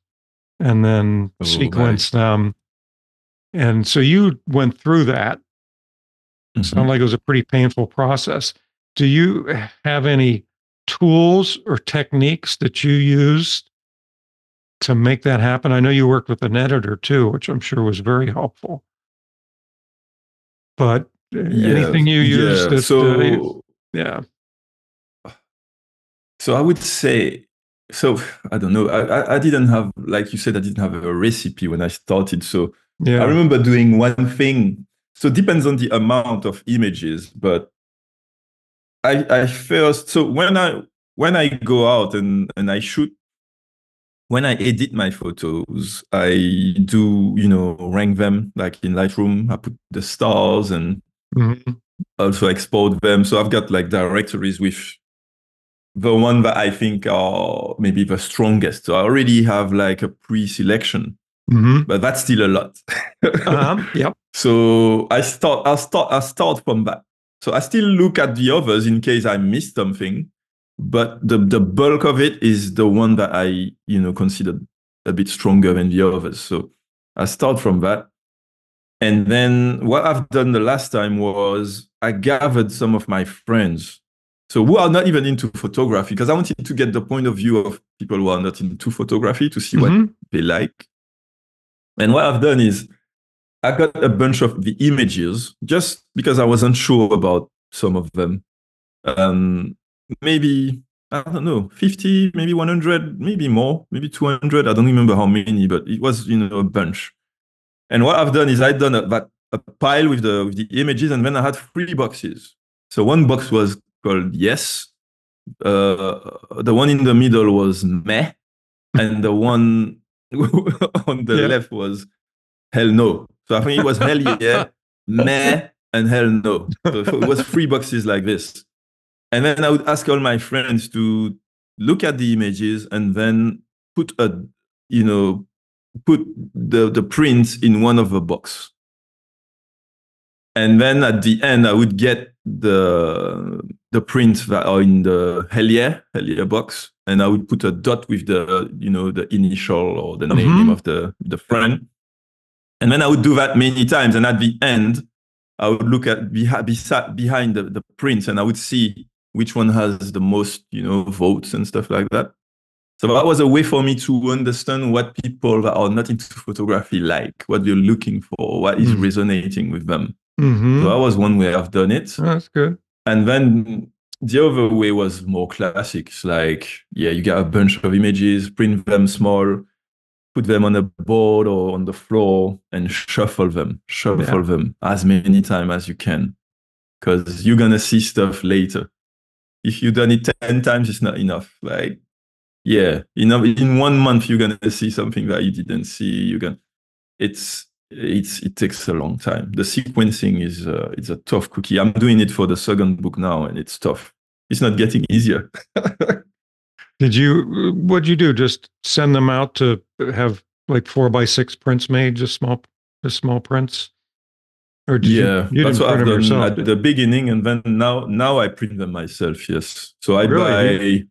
and then Oh, sequence them. And so you went through that. Mhm. Sounded like it was a pretty painful process. Do you have any tools or techniques that you used to make that happen? I know you worked with an editor too, which I'm sure was very helpful. But uh, anything you used yeah. that, so uh, yeah. so I would say so I don't know. I, I didn't have like you said I didn't have a recipe when I started. So Yeah. I remember doing one thing. So it depends on the amount of images, but I I first so when I when I go out and and I shoot when I edit my photos, I do, you know, rank them like in Lightroom. I put the stars and Mhm. also export them. So I've got like directories with the one that I think are maybe the strongest. So I already have like a pre-selection, Mhm. but that's still a lot. Uh-huh. Yep. So I start, I start, I start from that. So I still look at the others in case I missed something, but the the bulk of it is the one that I, you know, consider a bit stronger than the others. So I start from that. And then what I've done the last time was I gathered some of my friends. So who are not even into photography, because I wanted to get the point of view of people who are not into photography to see what Mhm. they like. And what I've done is I got a bunch of the images just because I wasn't sure about some of them. Um, maybe, I don't know, 50, maybe 100, maybe more, maybe 200. I don't remember how many, but it was, you know, a bunch. And what I've done is I've done a, that a pile with the with the images, and then I had three boxes. So one box was called yes, uh, the one in the middle was meh, and the one on the Yeah. left was hell no. So I think it was hell yeah, meh, and hell no. So it was three boxes like this. And then I would ask all my friends to look at the images and then put a, you know, put the, the prints in one of the box. And then at the end, I would get the the prints that are in the hell yeah, box, and I would put a dot with the you know the initial or the name Mhm. of the the friend. And then I would do that many times, and at the end, I would look at behind behind the, the prints, and I would see which one has the most you know votes and stuff like that. So that was a way for me to understand what people that are not into photography like, what they're looking for, what is Mm. resonating with them. hmm So that was one way I've done it. That's good. And then the other way was more classic. It's like, yeah, you get a bunch of images, print them small, put them on a board or on the floor, and shuffle them, shuffle Yeah. them as many times as you can. Because you're gonna see stuff later. If you've done it 10 times, it's not enough. Like, yeah, you know, in one month you're gonna see something that you didn't see. You can it's it's it takes a long time. The sequencing is uh, it's a tough cookie. I'm doing it for the second book now, and it's tough. It's not getting easier. Did you, what'd you do? Just send them out to have like four by six prints made, just small, just small prints? Or did yeah, you, you that's what I've done yourself? at did the beginning, and then now now I print them myself. Yes, so I Really? buy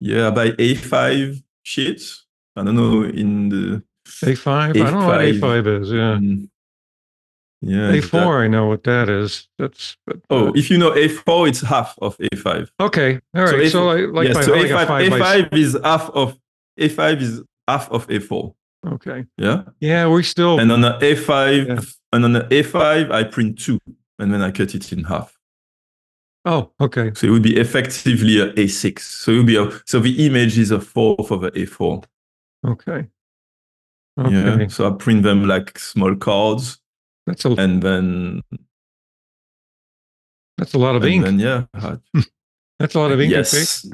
yeah I buy A5 sheets. I don't know in the A5? I don't know what A5. A5 is. Yeah. Mm. Yeah A4, I know what that is. That's, but, Oh, uh, if you know A4, it's half of A5. okay. All right. So right. A4 So, like, like, yes, by, so like a A5, five by is half of A5 is half of A4. Okay. Yeah. Yeah, we still, And on the A5, Yeah. and on the A5, I print two, and then I cut it in half. oh, okay. So it would be effectively a A6. So it would be a, so the image is a fourth of a A4. Okay. Okay. Yeah. So I print them like small cards, That's a, and then that's a lot of and ink. then yeah, I- That's a lot of ink yes,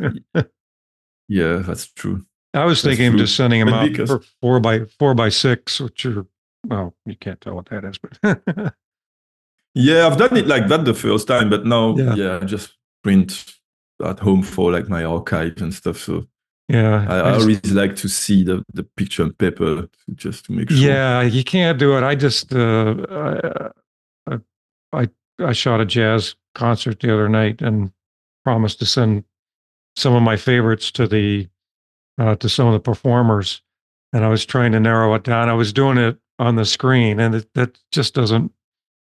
yeah, that's true. I was That's thinking of just sending them But out for four by four by six, which are well, you can't tell what that is, but Yeah, I've done it like that the first time, but now Yeah. yeah, I just print at home for like my archive and stuff. So yeah, I, I just- always like to see the, the picture on paper just to make sure. yeah, you can't do it. I just uh, I, I I shot a jazz concert the other night and promised to send some of my favorites to the uh, to some of the performers, and I was trying to narrow it down. I was doing it on the screen, and it, that just doesn't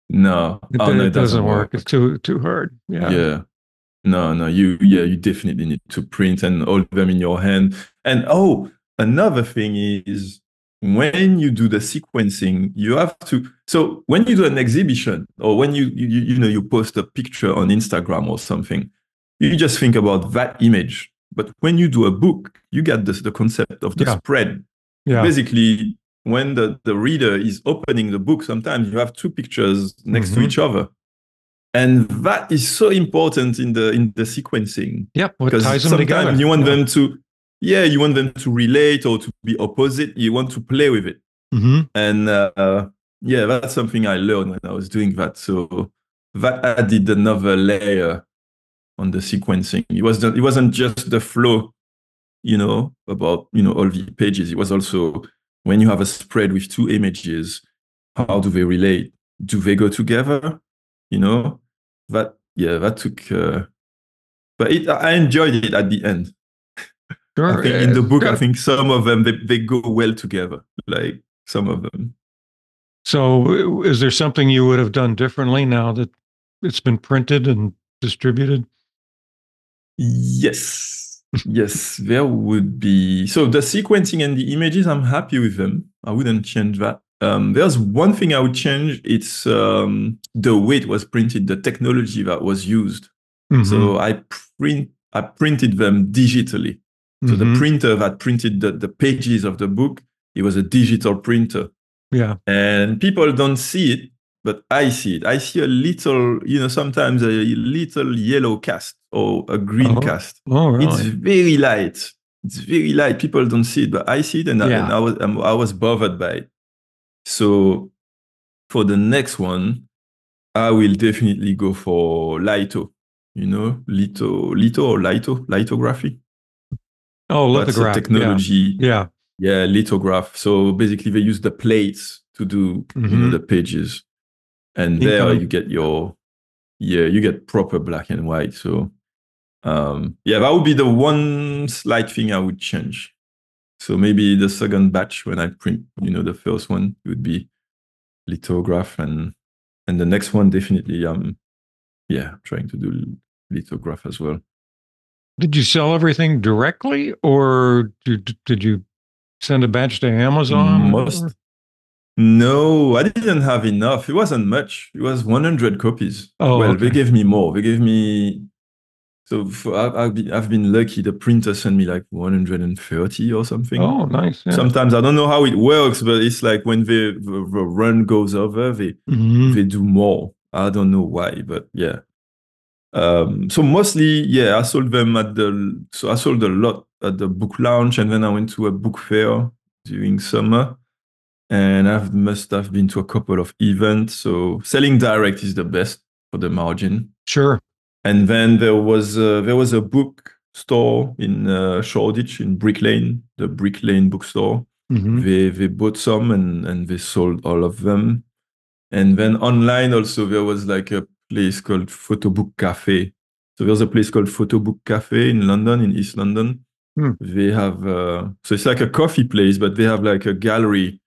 No, it, oh, no, it doesn't work. It's too too hard. Yeah. yeah. No, no, you yeah, you definitely need to print and hold them in your hand. And oh, another thing is when you do the sequencing, you have to so when you do an exhibition or when you you, you know you post a picture on Instagram or something, you just think about that image. But when you do a book, you get this the concept of the Yeah. spread. Yeah. Basically, when the, the reader is opening the book, sometimes you have two pictures next to Mhm. each other. And that is so important in the in the sequencing Yeah, because sometimes you want Yeah. them to, yeah, you want them to relate or to be opposite. You want to play with it, Mhm. and uh, yeah, that's something I learned when I was doing that. So that added another layer on the sequencing. It was it wasn't just the flow, you know, about you know all the pages. It was also when you have a spread with two images, how do they relate? Do they go together? You know, that yeah, that took. Uh, but it, I enjoyed it at the end. Sure. I think in the yeah. book, I think some of them they, they go well together. Like some of them. So, is there something you would have done differently now that it's been printed and distributed? Yes. yes, there would be. So the sequencing and the images, I'm happy with them. I wouldn't change that. Um, there's one thing I would change. It's um, the way it was printed, the technology that was used. Mhm. So I print, I printed them digitally. So the Mhm. printer that printed the, the pages of the book, it was a digital printer. yeah, and people don't see it but I see it. I see a little, you know, sometimes a little yellow cast or a green Oh. cast. Oh, really? It's very light. It's very light. People don't see it, but I see it, and, I, and I was I was bothered by it. So for the next one, I will definitely go for litho. You know, litho, litho or litho, lithography. oh, That's a lithograph. technology. Yeah. Yeah, lithograph. So basically, they use the plates to do you know Mhm. the pages, and there you get your yeah you get proper black and white. So um yeah, that would be the one slight thing I would change. So maybe the second batch when I print, you know, the first one it would be lithograph, and and the next one definitely um yeah trying to do lithograph as well. Did you sell everything directly or did, did you send a batch to Amazon? Most. or- No, I didn't have enough. It wasn't much. It was 100 copies. Oh, well, okay. they gave me more. They gave me. So I've, been, I've been lucky. The printer sent me like 130 or something. Oh, nice. Yeah. Sometimes I don't know how it works, but it's like when the, the, the run goes over, they Mhm. they do more. I don't know why, but yeah. Um, so mostly, yeah, I sold them at the. So I sold a lot at the book launch, and then I went to a book fair during summer, and I must have been to a couple of events. So selling direct is the best for the margin. Sure. And then there was a, there was a book store in uh, Shoreditch in Brick Lane, the Brick Lane bookstore. Mhm. they they bought some and and they sold all of them. And then online also there was like a place called photobook cafe. So there's a place called photobook cafe in london in east london. Hmm. they have uh, so it's like a coffee place but they have like a gallery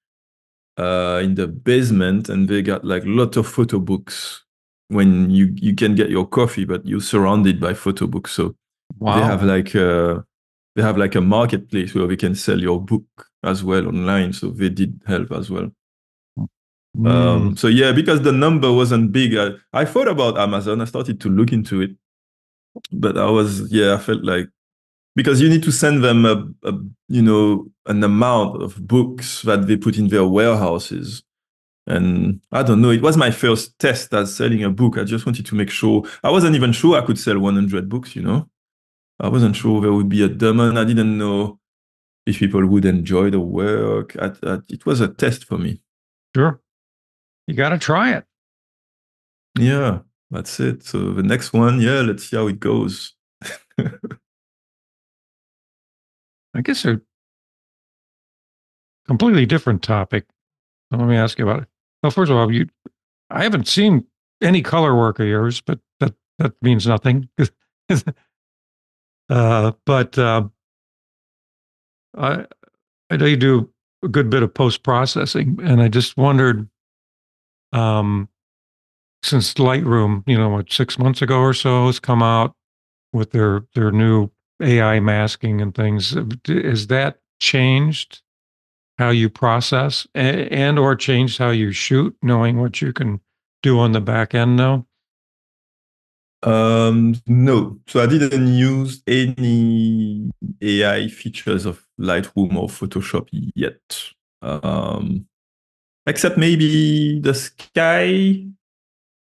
uh in the basement and they got like lot of photo books when you you can get your coffee but you're surrounded by photo books. So Wow. they have like a they have like a marketplace where we can sell your book as well online. So they did help as well. Mm. um, so yeah because the number wasn't big I, I thought about amazon. I started to look into it. But i was yeah i felt like because you need to send them a, a you know an amount of books that they put in their warehouses and i don't know it was my first test as selling a book i just wanted to make sure i wasn't even sure i could sell 100 books you know I wasn't sure there would be a demand. I didn't know if people would enjoy the work. I, I, it was a test for me. Sure. You got to try it. Yeah, that's it. So the next one, yeah, let's see how it goes. I guess a completely different topic. Let me ask you about it. Well, first of all, you, I haven't seen any color work of yours, but that that means nothing. uh, but uh, I I know you do a good bit of post processing, and I just wondered, um, since Lightroom, you know, what six months ago or so has come out with their their new AI masking and things, has that changed how you process and, and or change how you shoot, knowing what you can do on the back end now? Um, no, so I didn't use any AI features of Lightroom or Photoshop yet. Um, except maybe the sky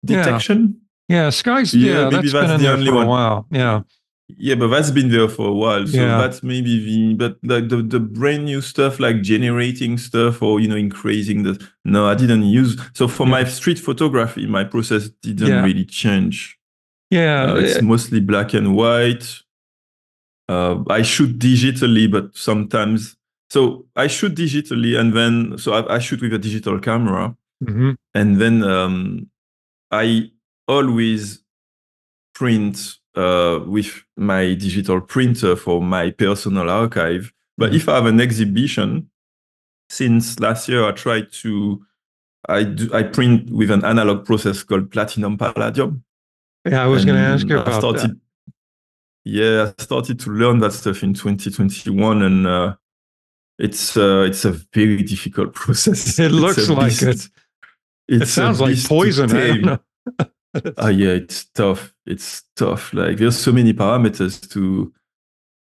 detection. Yeah, Sky's Yeah, yeah, maybe that's that's been in the there only for one. a while. Yeah. Yeah, but that's been there for a while. So Yeah. that's maybe the but like the, the brand new stuff like generating stuff or you know increasing the no, I didn't use so for Yeah. my street photography, my process didn't Yeah. really change. Yeah. Uh, it's mostly black and white. Uh, I shoot digitally, but sometimes so I shoot digitally and then so I, I shoot with a digital camera hmm and then um, I always print uh, with my digital printer for my personal archive. But if I have an exhibition, since last year I tried to I do I print with an analog process called platinum palladium. Yeah, I was going to ask you about started, that. Yeah, I started to learn that stuff in 2021, and uh, it's uh, it's a very difficult process. It looks like it. It's It sounds like poison. I don't tame. know. Ah, yeah, it's tough. It's tough. Like there's so many parameters to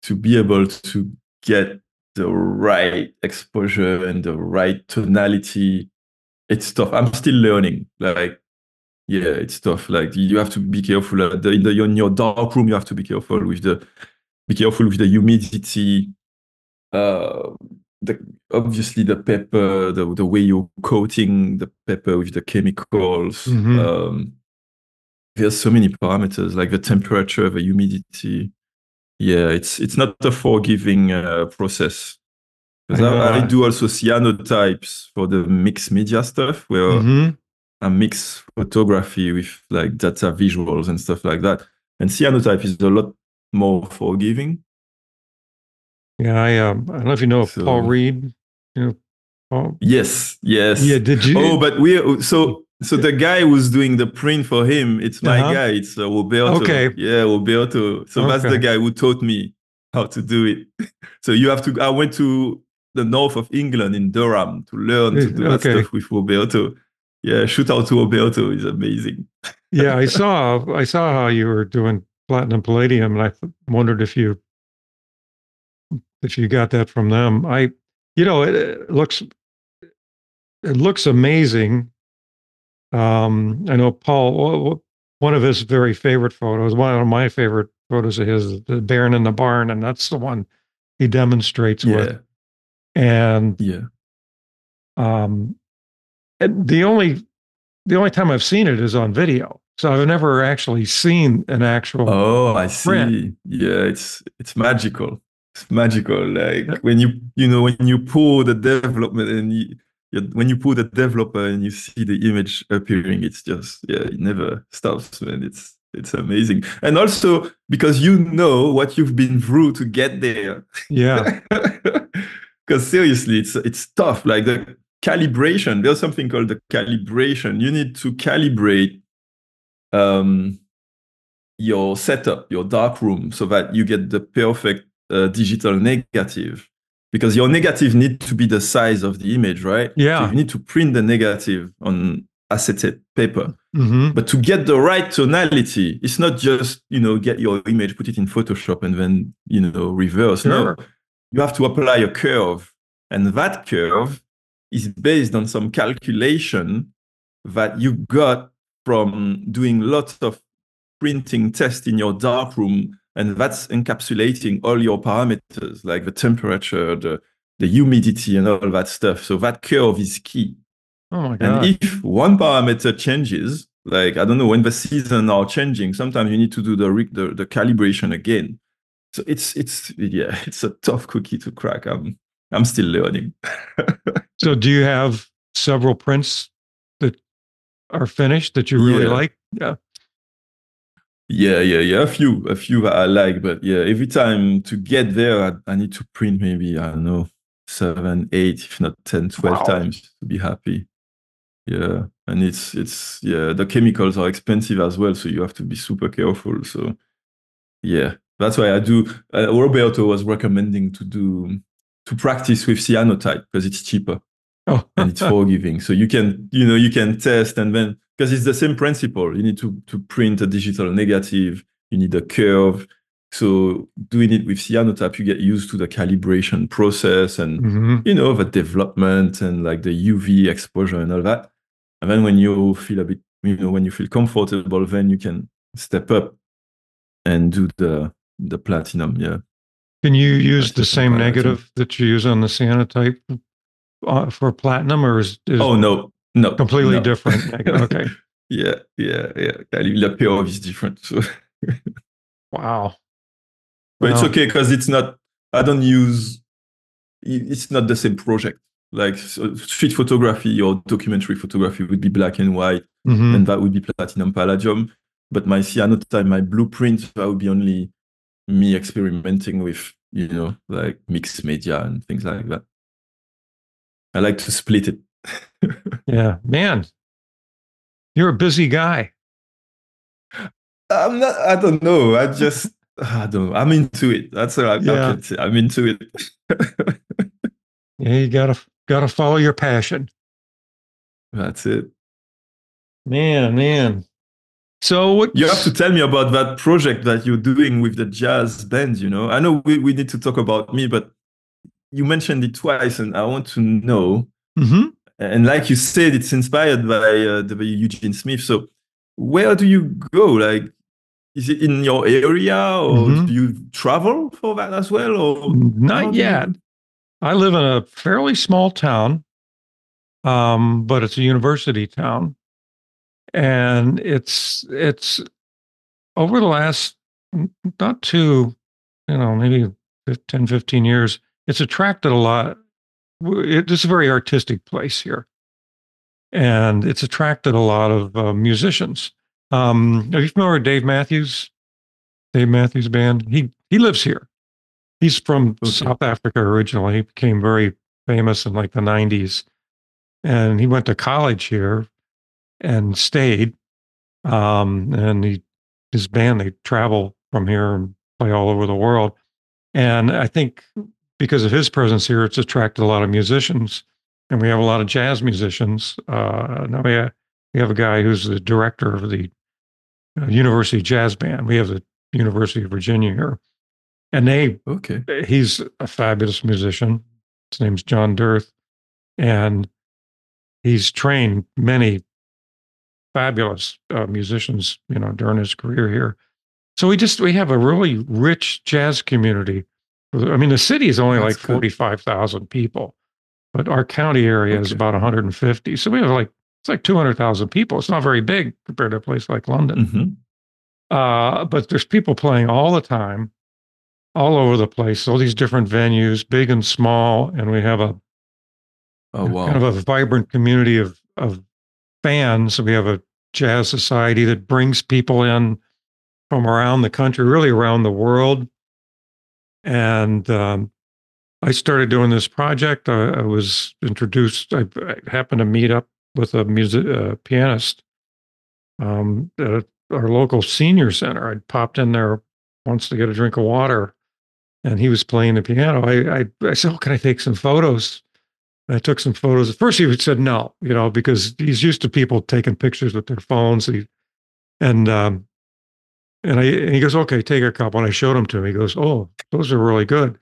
to be able to get the right exposure and the right tonality it's tough. I'm still learning. Like, yeah, it's tough. Like you have to be careful. Uh, the, in, the, in your dark room, you have to be careful with the be careful with the humidity. Uh, the obviously the pepper, the the way you're coating the pepper with the chemicals. Mhm. Um, there's so many parameters like the temperature, the humidity. Yeah, it's it's not a forgiving uh, process. 'Cause I I, I do also cyanotypes for the mixed media stuff where Mhm. I mix photography with like data visuals and stuff like that. And cyanotype is a lot more forgiving. Yeah, I um, I don't know if you know So- Paul Reed. You know, Paul. Yes, yes. Yeah, did you? Oh, but we so so the guy who's doing the print for him, it's my Uh-huh. guy. It's uh, Roberto. Okay. Yeah, Roberto. So that's the guy who taught me how to do it. so you have to. I went to the north of England in Durham to learn to do that stuff with Roberto. Yeah, shoot out to Roberto. He's amazing. yeah, I saw I saw how you were doing platinum palladium, and I th- wondered if you if you got that from them. I, you know, it, it looks it looks amazing. Um, I know Paul. One of his very favorite photos, one of my favorite photos of his, is the Baron in the barn, and that's the one he demonstrates Yeah, with. And yeah. um, and the only the only time I've seen it is on video. So I've never actually seen an actual. Oh, I see. print. Yeah, it's it's magical. It's magical. Like Yeah. when you you know when you pull the development and you when you pull the developer and you see the image appearing, it's just yeah, it never stops, man. It's it's amazing. And also because you know what you've been through to get there. yeah, Because seriously, it's it's tough. Like the calibration, there's something called the calibration. You need to calibrate um, your setup, your dark room, so that you get the perfect uh, digital negative. Because your negative need to be the size of the image, right? So Yeah. you need to print the negative on acetate paper. hmm But to get the right tonality, it's not just, you know, get your image, put it in Photoshop and then, you know, reverse. No, you have to apply a curve. And that curve is based on some calculation that you got from doing lots of printing tests in your darkroom. And that's encapsulating all your parameters, like the temperature, the, the humidity, and all that stuff. So that curve is key. Oh my God. And if one parameter changes, like I don't know when the seasons are changing, sometimes you need to do the the, the calibration again. So it's it's yeah, it's a tough cookie to crack. I'm I'm still learning. so do you have several prints that are finished that you really Yeah. like? Yeah. Yeah, yeah, yeah. A few, a few that I like, but yeah, every time to get there, I, I need to print maybe I don't know seven, eight, if not 10, 12 Wow. times to be happy. Yeah, and it's it's yeah, the chemicals are expensive as well, so you have to be super careful. So yeah, that's why I do. Uh, Roberto was recommending to do to practice with cyanotype because it's cheaper Oh, and it's forgiving. So you can, you know, you can test and then because it's the same principle. You need to to print a digital negative. You need a curve. So doing it with cyanotype, you get used to the calibration process and Mhm. you know the development and like the UV exposure and all that. And then when you feel a bit, you know, when you feel comfortable, then you can step up and do the the platinum. Yeah. Can you use the same negative that you use on the cyanotype uh, for platinum, or is, is Oh no, no, completely no. different? Okay. Yeah, yeah, yeah. The curve is different. So. Wow. But it's okay because it's not. I don't use. It's not the same project. Like so street photography or documentary photography would be black and white, Mhm. and that would be platinum palladium. But my cyanotype, my blueprint, that would be only me experimenting with, you know, like mixed media and things like that. I like to split it. Yeah, man, you're a busy guy. I'm not. I don't know. I just. I don't know. I'm into it. That's all I, I Yeah. can say. I'm into it. Yeah, you gotta gotta follow your passion. That's it. Man, man. So what? You have to tell me about that project that you're doing with the jazz band, you know. I know we, we need to talk about me, but you mentioned it twice and I want to know Mhm. And like you said, it's inspired by uh, W. Eugene Smith. So where do you go? Like, is it in your area, or Mhm. do you travel for that as well? Or Not yet. I live in a fairly small town, um, but it's a university town, and it's it's over the last not too, you know, maybe fif- 10, 15 years. It's attracted a lot. It, it's a very artistic place here, and it's attracted a lot of uh, musicians. Um, are you familiar with Dave Matthews? Dave Matthews Band. He he lives here. He's from Okay. South Africa originally. He became very famous in like the 90s. And he went to college here and stayed. Um, and he, his band, they travel from here and play all over the world. And I think because of his presence here, it's attracted a lot of musicians. And we have a lot of jazz musicians. Uh, now we have, we have a guy who's the director of the uh, University Jazz Band. We have the University of Virginia here. And they Okay. he's a fabulous musician. His name's John D'earth, and he's trained many fabulous uh, musicians, you know, during his career here. So we just we have a really rich jazz community. I mean, the city is only That's like good. forty five thousand people, but our county area is about one hundred and fifty. So we have like it's like two hundred thousand people. It's not very big compared to a place like London. Mhm. Uh, but there's people playing all the time, all over the place, all these different venues, big and small. And we have a Oh wow. kind of a vibrant community of, of fans. We have a jazz society that brings people in from around the country, really around the world. And um, I started doing this project. I, I was introduced, I, I happened to meet up with a music uh, pianist um, at our local senior center. I'd popped in there once to get a drink of water, and he was playing the piano. I, I, I said, "Oh, can I take some photos?" And I took some photos. At first, he said no, you know, because he's used to people taking pictures with their phones. He, and um, and I and he goes, "Okay, take a couple." And I showed him to him. He goes, "Oh, those are really good."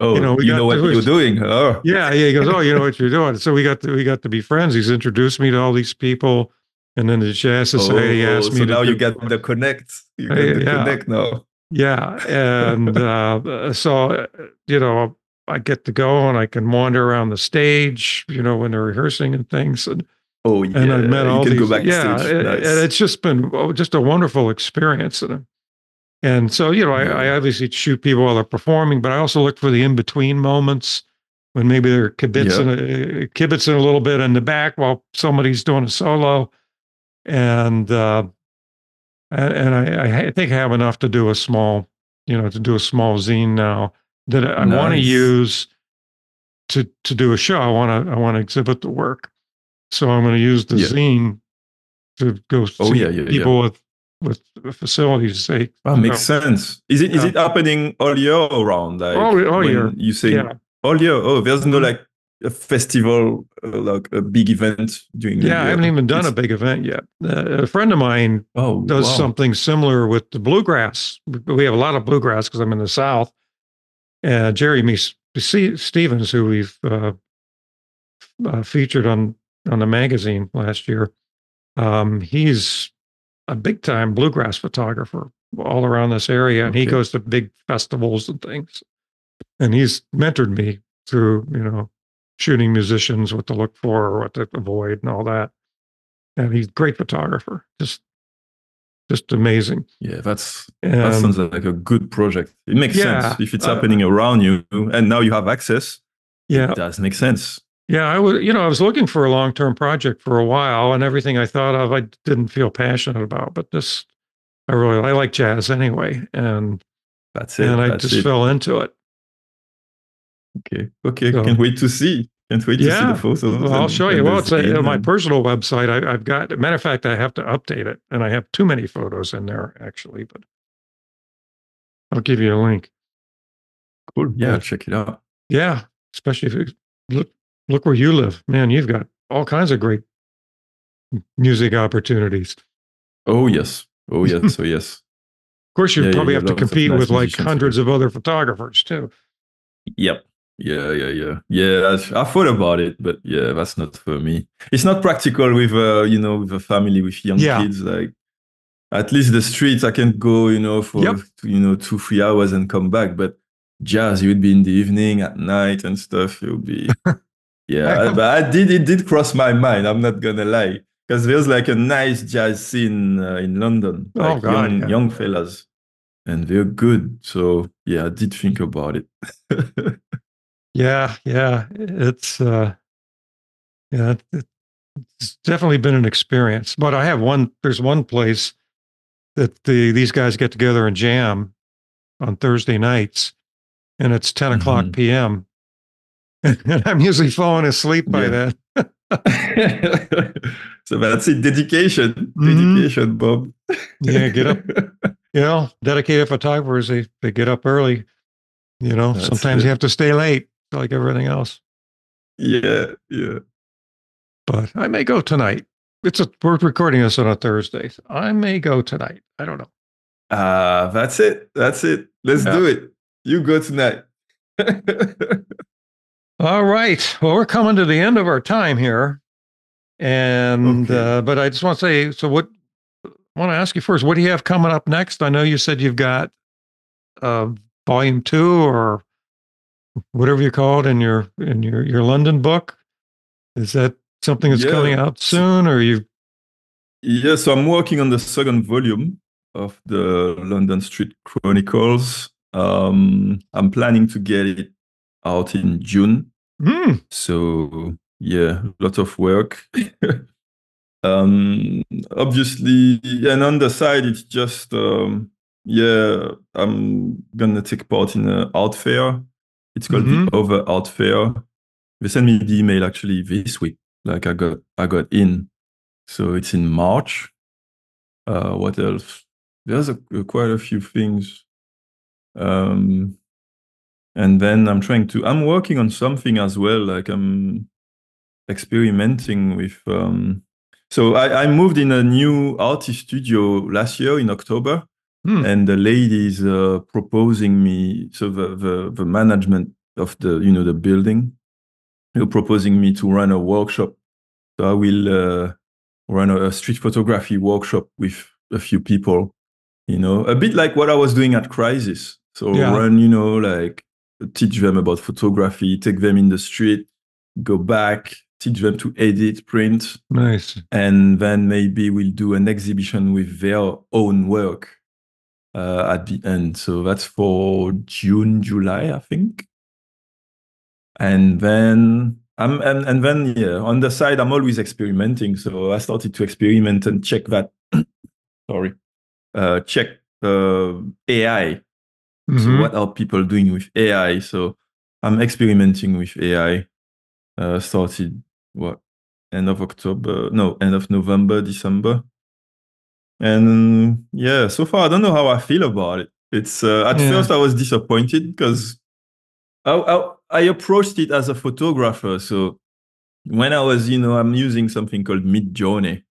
oh, you know, you know what to- you're doing. Oh. Yeah, yeah. He goes, "Oh, you know what you're doing." So we got to we got to be friends. He's introduced me to all these people, and then the jazz society Oh, asked me so now you get the connect. You get Hey, the yeah. connect now. Yeah, and uh, so you know, I get to go and I can wander around the stage, you know, when they're rehearsing and things, and, Oh yeah. and I've met you all can these. yeah, and- nice. and it's just been just a wonderful experience. And, so you know, I, I obviously shoot people while they're performing, but I also look for the in between moments when maybe they're kibitzing, uh, kibitzing a little bit in the back while somebody's doing a solo, and uh, and, and I, I think I have enough to do a small, you know, to do a small zine now that I want to use to to do a show. I want to I want to exhibit the work, so I'm going to use the Yeah. zine to go see Oh, yeah, yeah, yeah. people with with facilities. Say, you makes know, sense. Is it is it happening all year around? Like All- all year. You say yeah, all year. Oh, there's no Mhm. like a festival, uh, like a big event during the yeah. I haven't even done a big event yet. Uh, a friend of mine Oh, does wow. something similar with the bluegrass. We have a lot of bluegrass because I'm in the South. Uh, Jerry Stevens, who we've uh, uh, featured on on the magazine last year, um, he's a big time bluegrass photographer all around this area, and he goes to big festivals and things. And he's mentored me through, you know, shooting musicians, what to look for, or what to avoid, and all that. And he's a great photographer, just just amazing. Yeah, that's that sounds like a good project. It makes Yeah, sense if it's uh, happening around you, and now you have access. yeah, It does make sense. Yeah, I was, you know, I was looking for a long term project for a while, and everything I thought of, I didn't feel passionate about. But this, I really, I like jazz anyway, and That's it. and I just it. fell into it. Okay. Okay. So- Can't wait to see. Can't wait to see the photos. Well, I'll show you. Well, it's a, scene my personal website. I, I've got. Matter of fact, I have to update it, and I have too many photos in there actually. But I'll give you a link. Cool. Yeah, Yeah. Check it out. Yeah, especially if you look look where you live, man. You've got all kinds of great music opportunities. Oh yes. Oh yes. oh yes. Of course, you Yeah, probably yeah, have to compete nice with like hundreds of other photographers too. Yep. Yeah, yeah, yeah, yeah. I, I thought about it, but yeah, that's not for me. It's not practical with uh, you know, with a family with young Yeah. kids. Like, at least the streets, I can go, you know, for Yep. you know two, three hours and come back. But jazz, you would be in the evening, at night, and stuff. It would be, yeah. I- but I did, it did cross my mind. I'm not gonna lie, because there's like a nice jazz scene uh, in London, Oh, God, young, yeah. young fellas, and they're good. So yeah, I did think about it. Yeah, yeah. It's uh yeah, it's definitely been an experience. But I have one there's one place that the these guys get together and jam on Thursday nights and it's 10 o'clock Mhm. PM. And I'm usually falling asleep by Yeah. then. so that's it. Dedication, Mhm. dedication, Bob. Yeah, get up. You know, dedicated photographers, they, they get up early. You know, That's sometimes it. you have to stay late, like everything else. yeah, yeah. But I may go tonight. It's a we're recording this on a Thursday. so I may go tonight. I don't know. Ah, that's it. That's it. Let's Yeah. do it. You go tonight. All right. Well, we're coming to the end of our time here. And Okay. uh, but I just want to say, so what I want to ask you first, what do you have coming up next? I know you said you've got uh volume two or whatever you call it in your in your your London book. Is that something that's Yeah. coming out soon or you yeah, so I'm working on the second volume of the London Street Chronicles. Um, I'm planning to get it out in June. Hmm. So yeah, a lot of work. um, obviously, and on the side, it's just um, yeah, I'm gonna take part in an art fair. It's called Mhm. the Other Art Fair. They sent me the email actually this week. Like I got I got in, so it's in March. Uh, what else? There's a, quite a few things. Um, and then I'm trying to. I'm working on something as well. Like I'm experimenting with. Um, so I, I moved in a new artist studio last year in October, Hmm. and the ladies uh, proposing me. So the, the the management of the you know the building, they're proposing me to run a workshop. So I will uh, run a, a street photography workshop with a few people. You know, a bit like what I was doing at Crisis. So Yeah. run, you know, like teach them about photography, take them in the street, go back, teach them to edit, print, Nice. and then maybe we'll do an exhibition with their own work uh, at the end. So that's for June, July, I think. And then I'm and, and then yeah, on the side I'm always experimenting. So I started to experiment and check that. sorry, uh, check uh, AI. So Mhm. what are people doing with AI? So I'm experimenting with AI. Uh, started what end of October? No, end of November, December. And yeah, so far I don't know how I feel about it. It's uh, at Yeah. first I was disappointed because I, I I approached it as a photographer. So when I was, you know, I'm using something called Midjourney,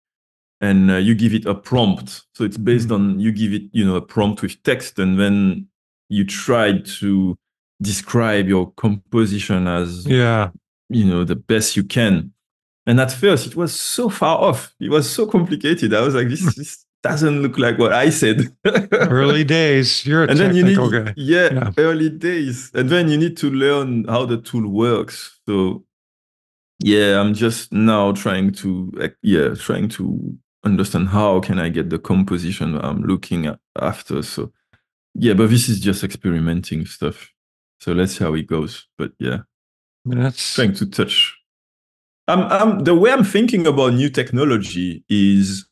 and uh, you give it a prompt. So it's based Mhm. on you give it, you know, a prompt with text, and then you try to describe your composition as Yeah. you know the best you can. And at first, it was so far off. It was so complicated. I was like, this, hmm. this doesn't look like what I said. Early days. You're a and then you need, technical guy. yeah, Yeah. early days. And then you need to learn how the tool works. So, yeah, I'm just now trying to, yeah, trying to understand how can I get the composition I'm looking after. So, yeah, but this is just experimenting stuff. So let's see how it goes. But yeah That's trying to touch. I'm, I'm, the way I'm thinking about new technology is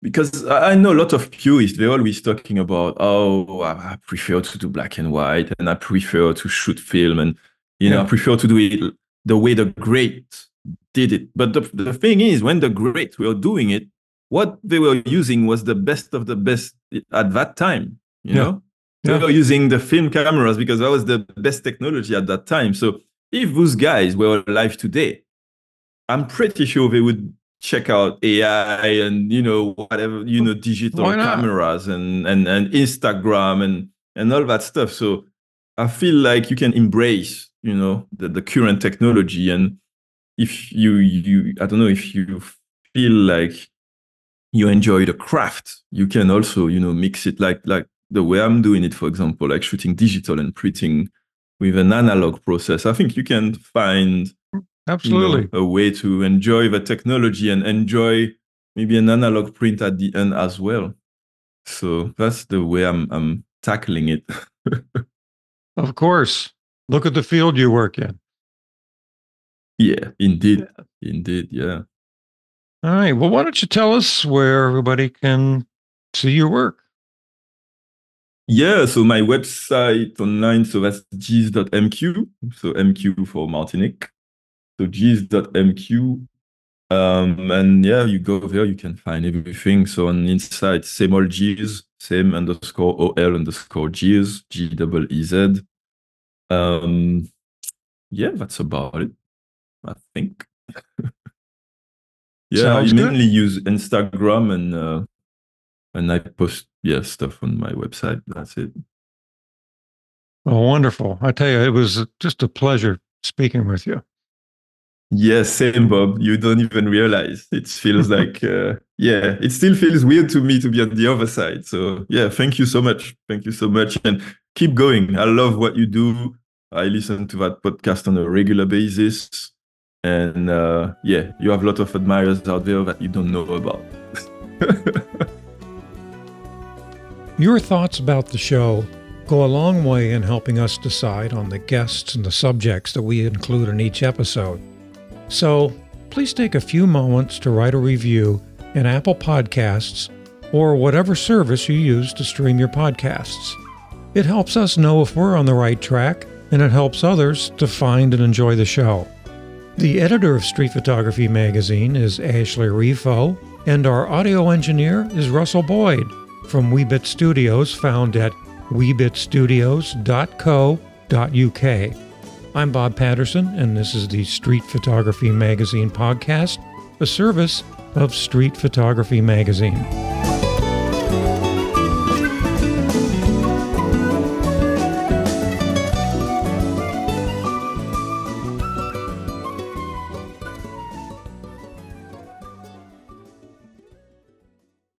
because I know a lot of purists, they're always talking about, oh, I I prefer to do black and white and I prefer to shoot film and, you know, Yeah. I prefer to do it the way the great did it. But the, the thing is, when the great were doing it, what they were using was the best of the best at that time, you Yeah. know? They Yeah. were using the film cameras because that was the best technology at that time. So if those guys were alive today, I'm pretty sure they would check out AI and you know whatever you know digital cameras and and and Instagram and and all that stuff. So I feel like you can embrace you know the, the current technology and if you you i don't know if you feel like you enjoy the craft you can also you know mix it like like the way i'm doing it for example like shooting digital and printing with an analog process i think you can find absolutely. you know, a way to enjoy the technology and enjoy maybe an analog print at the end as well. So that's the way i'm i'm tackling it. Of course. Look at the field you work in. Yeah indeed. Yeah. indeed yeah. All right. Well why don't you tell us where everybody can see your work yeah, so my website online, so that's geez.mq, so MQ for Martinique. So geez.mq. Um, and yeah, you go there, you can find everything. So on inside, same old Geez, same underscore OL underscore Geez, G double E Z. Um, yeah, that's about it, I think. yeah, Sounds I mainly good. use Instagram and uh, and I post yeah stuff on my website. That's it. Oh, wonderful! I tell you, it was just a pleasure speaking with you. Yes, same, Bob. You don't even realize. It feels like, uh, yeah, it still feels weird to me to be on the other side. So, yeah, thank you so much. Thank you so much. And keep going. I love what you do. I listen to that podcast on a regular basis. And uh, yeah, you have a lot of admirers out there that you don't know about. Your thoughts about the show go a long way in helping us decide on the guests and the subjects that we include in each episode. So please take a few moments to write a review in Apple Podcasts or whatever service you use to stream your podcasts. It helps us know if we're on the right track and it helps others to find and enjoy the show. The editor of Street Photography Magazine is Ashley Refo, and our audio engineer is Russell Boyd from Weebit Studios, found at weebitstudios.co.uk. I'm Bob Patterson, and this is the Street Photography Magazine podcast, a service of Street Photography Magazine.